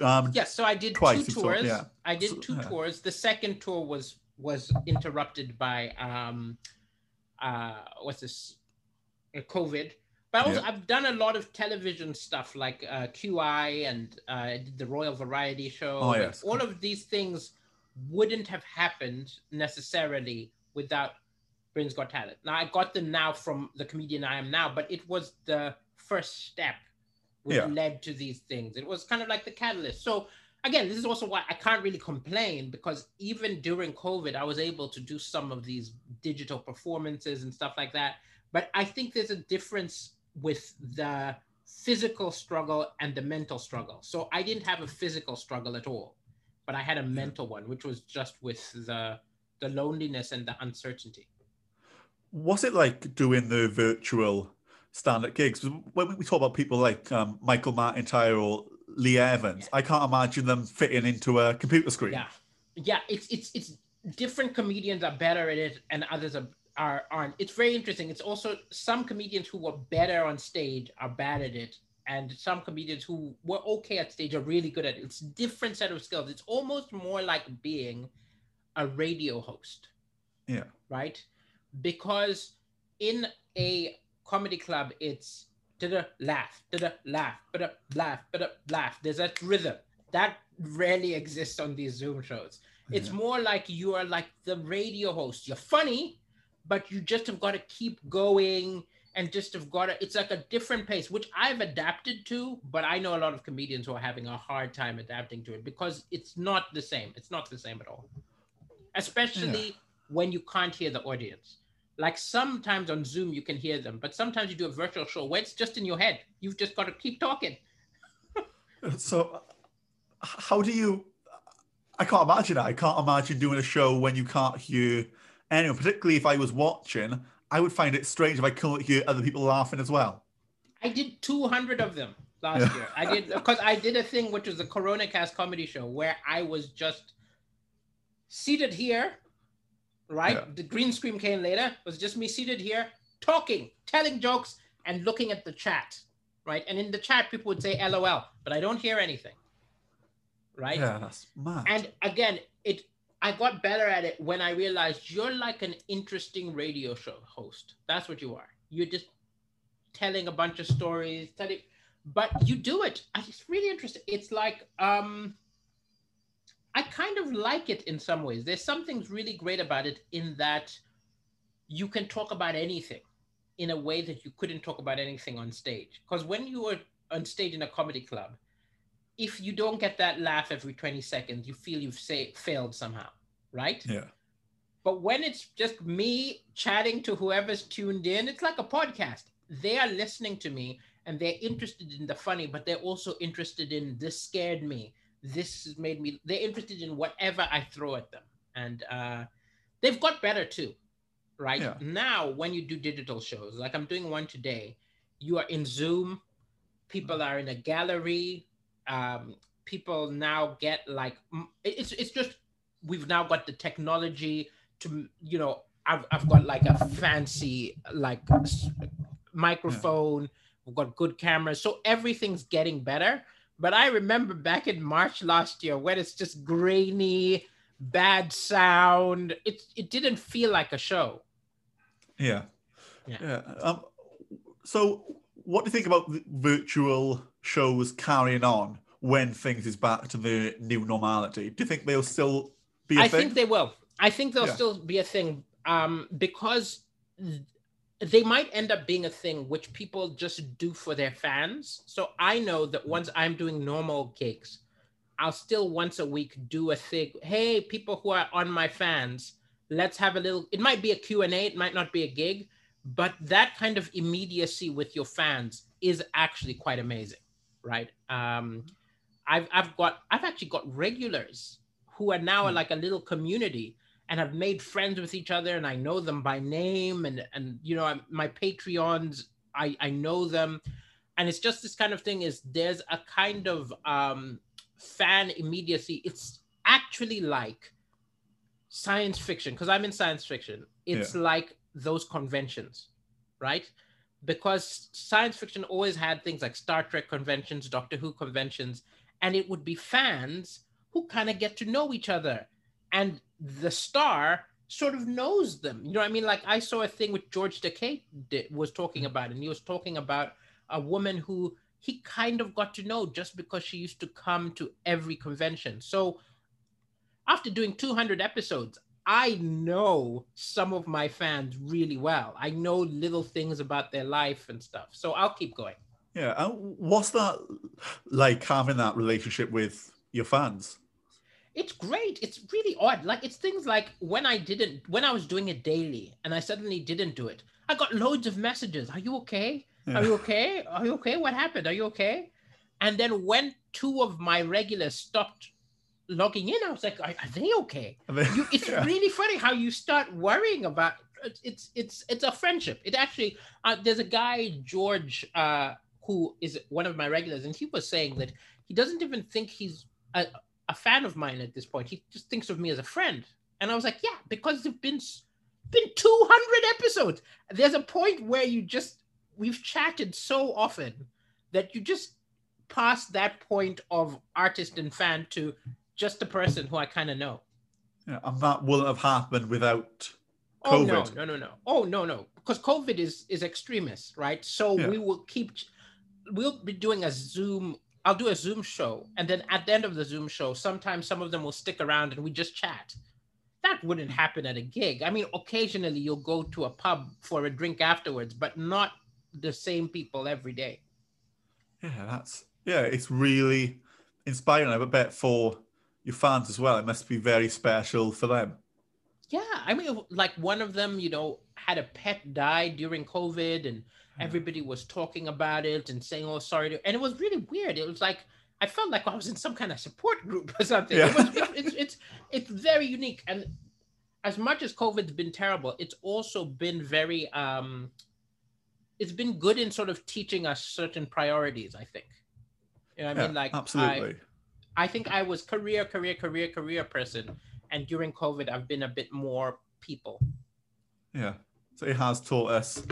Um, Yes, so I did Twice, two tours. yeah. I did two yeah. tours. The second tour was was interrupted by um uh what's this uh, COVID. But also, Yeah. I've done a lot of television stuff like uh, QI and uh, I did the Royal Variety Show. Oh, yes. All of these things wouldn't have happened necessarily without Britain's Got Talent. Now I got them now from the comedian I am now, but it was the first step which Yeah. led to these things. It was kind of like the catalyst. So again, this is also why I can't really complain because even during COVID, I was able to do some of these digital performances and stuff like that. But I think there's a difference with the physical struggle and the mental struggle. So I didn't have a physical struggle at all, but I had a mental one, which was just with the the loneliness and the uncertainty. what's it like doing the virtual stand-up gigs? When we talk about people like um, Michael McIntyre or Lee Evans, I can't imagine them fitting into a computer screen. Yeah, yeah. It's it's it's different comedians are better at it, and others are are aren't. It's very interesting. It's also some comedians who were better on stage are bad at it, and some comedians who were okay at stage are really good at it. It's different set of skills. It's almost more like being a radio host. Yeah. Right, because in a comedy club, it's da-da laugh, da-da laugh, da-da laugh, da laugh. There's that rhythm that rarely exists on these Zoom shows. It's Yeah. more like you are like the radio host. You're funny, but you just have got to keep going and just have got to. It's like a different pace, which I've adapted to, but I know a lot of comedians who are having a hard time adapting to it because it's not the same. It's not the same at all, especially when you can't hear the audience. Like sometimes on Zoom you can hear them, but sometimes you do a virtual show where it's just in your head. You've just got to keep talking. So, how do you? I can't imagine that. I can't imagine doing a show when you can't hear anyone. Particularly if I was watching, I would find it strange if I couldn't hear other people laughing as well. I did 200 of them last Yeah. year. I did because I did a thing which was a Corona Cast comedy show where I was just seated here, right? Yeah. The green screen came later. It was just me seated here, talking, telling jokes, and looking at the chat, right? And in the chat, people would say LOL, but I don't hear anything, right? Yeah, that's mad. And again, it I got better at it when I realized you're like an interesting radio show host. That's what you are. You're just telling a bunch of stories, telling, but you do it. It's really interesting. It's like um I kind of like it in some ways. There's something really great about it in that you can talk about anything in a way that you couldn't talk about anything on stage. Because when you were on stage in a comedy club, if you don't get that laugh every 20 seconds, you feel you've say, failed somehow, right? yeah. But when it's just me chatting to whoever's tuned in, it's like a podcast. They are listening to me and they're interested in the funny, but they're also interested in this scared me. This has made me, they're interested in whatever I throw at them. And uh, they've got better too, right? Yeah. Now, when you do digital shows, like I'm doing one today, you are in Zoom, people are in a gallery. Um, people now get like, it's, it's just, we've now got the technology to you know I've, I've got like a fancy like microphone we've got good cameras so everything's getting better but i remember back in march last year when it's just grainy bad sound it, it didn't feel like a show Yeah. Yeah. Yeah. Um, so, what do you think about the virtual shows carrying on when things is back to the new normality? Do you think they'll still be a I thing? think they will. I think they'll Yeah. still be a thing um, because they might end up being a thing which people just do for their fans. So I know that once I'm doing normal gigs, I'll still once a week do a thing. Hey, people who are on my fans, let's have a little. It might be a Q and A. It might not be a gig, but that kind of immediacy with your fans is actually quite amazing, right? Um, I've I've got I've actually got regulars who are now Hmm. like a little community and have made friends with each other and I know them by name and and you know I'm- my Patreons I I know them. And it's just this kind of thing is there's a kind of um fan immediacy. It's actually like science fiction because I'm in science fiction. It's like those conventions right because science fiction always had things like Star Trek conventions, Doctor Who conventions, and it would be fans who kind of get to know each other. And the star sort of knows them. You know what I mean? Like I saw a thing with George Takei was talking about, and he was talking about a woman who he kind of got to know just because she used to come to every convention. So after doing 200 episodes, I know some of my fans really well. I know little things about their life and stuff. So I'll keep going. Yeah. And what's that like having that relationship with your fans? It's great. It's really odd. Like it's things like when I didn't when I was doing it daily and I suddenly didn't do it. I got loads of messages. Are you okay? Are you okay? Are you okay? What happened? Are you okay? And then when two of my regulars stopped logging in, I was like, are, are they okay? You, it's Yeah. really funny how you start worrying about it's it's it's, it's a friendship. It actually uh, there's a guy George uh, who is one of my regulars, and he was saying that he doesn't even think he's a, a fan of mine at this point. He just thinks of me as a friend, and I was like, yeah, because there've been been 200 episodes. There's a point where you just we've chatted so often that you just pass that point of artist and fan to just a person who I kind of know. Yeah, and that wouldn't have happened without Oh no, no, no, no. Oh no, no. Because COVID is is extremist, right? So Yeah. we will keep we'll be doing a Zoom. I'll do a Zoom show, and then at the end of the Zoom show, sometimes some of them will stick around and we just chat. That wouldn't hmm. happen at a gig. I mean, occasionally you'll go to a pub for a drink afterwards, but not the same people every day. Yeah, that's yeah, it's really inspiring. I bet for your fans as well. It must be very special for them. Yeah, I mean, like one of them, you know, had a pet die during COVID, and everybody was talking about it and saying, "Oh, sorry," to, and it was really weird. It was like I felt like I was in some kind of support group or something. It Yeah. was, it, it's it's it's very unique, and as much as COVID's been terrible, it's also been very um, it's been good in sort of teaching us certain priorities. I think. You know what I Yeah, mean? Like absolutely. I think I was career, career, career, career person, and during COVID, I've been a bit more people. Yeah. So it has taught us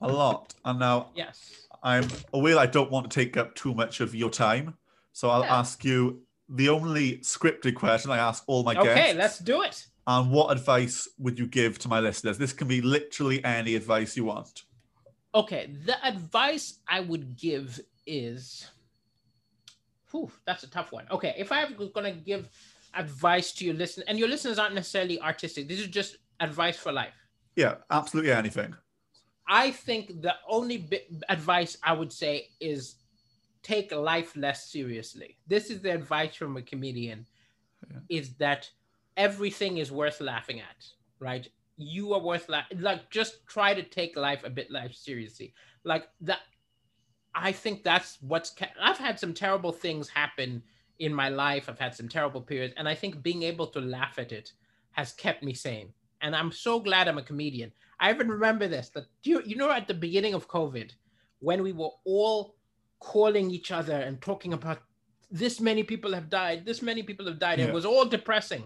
a lot. And now Yes. I'm aware I don't want to take up too much of your time. So I'll Yeah. ask you the only scripted question I ask all my Okay, guests. Okay, let's do it. And what advice would you give to my listeners? This can be literally any advice you want. Okay, the advice I would give is, whew, that's a tough one. Okay, if I was gonna give advice to your listeners, and your listeners aren't necessarily artistic, this is just advice for life. Yeah, absolutely anything. I think the only bit advice I would say is take life less seriously. This is the advice from a comedian Yeah. is that everything is worth laughing at, right? You are worth la- like just try to take life a bit less seriously. Like that I think that's what's I've had some terrible things happen in my life. I've had some terrible periods and I think being able to laugh at it has kept me sane. And I'm so glad I'm a comedian. I even remember this that you, you know at the beginning of COVID when we were all calling each other and talking about this many people have died, this many people have died. Yeah. It was all depressing.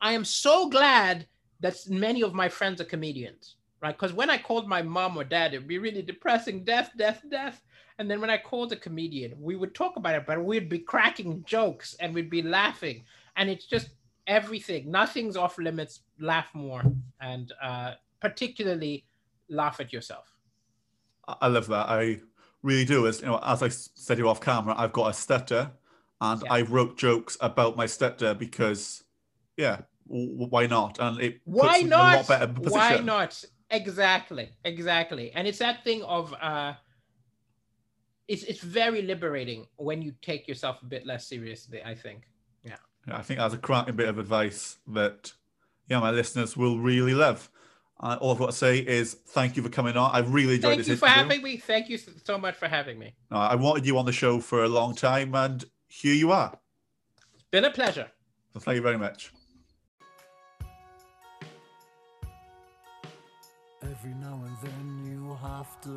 I am so glad that many of my friends are comedians, right? Because when I called my mom or dad, it'd be really depressing, death, death, death. And then when I called a comedian, we would talk about it, but we'd be cracking jokes and we'd be laughing. And it's just everything. Nothing's off limits. Laugh more. And uh, particularly laugh at yourself. I love that. I really do. As you know, as I said to you off camera, I've got a stutter, and Yeah. I wrote jokes about my stutter because, yeah, w- why not? And it Why not? a lot better position. Why not? Exactly, exactly. And it's that thing of uh it's it's very liberating when you take yourself a bit less seriously, I think. Yeah, I think that's a cracking bit of advice that, yeah, my listeners will really love. Uh, all I've got to say is thank you for coming on. I've really enjoyed Thank this Thank you for interview. having me. Thank you so much for having me. Uh, I wanted you on the show for a long time, and here you are. It's been a pleasure. So thank you very much. Every now and then you have to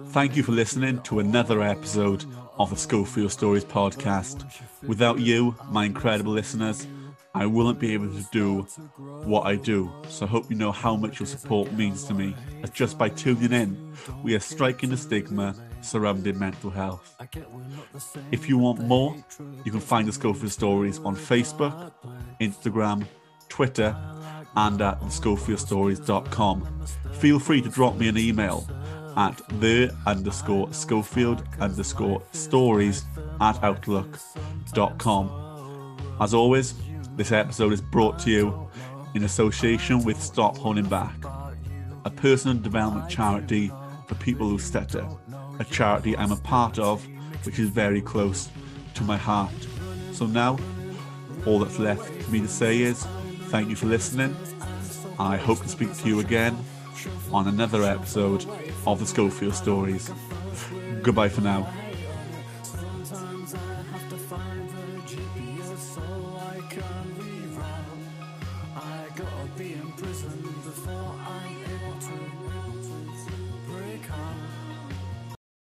Thank you for listening to another episode of the Schofield Stories podcast. Without you, my incredible listeners, I wouldn't be able to do what I do. So I hope you know how much your support means to me. As just by tuning in, we are striking the stigma surrounding mental health. If you want more, you can find the Schofield Stories on Facebook, Instagram, Twitter, and at thescofieldstories.com. Feel free to drop me an email at the underscore Schofield underscore stories at outlook.com. As always, this episode is brought to you in association with Stop Holding Back, a personal development charity for people who stutter, a charity I'm a part of, which is very close to my heart. So now, all that's left for me to say is thank you for listening. I hope to speak to you again on another episode of the Schofield Stories. Goodbye for now.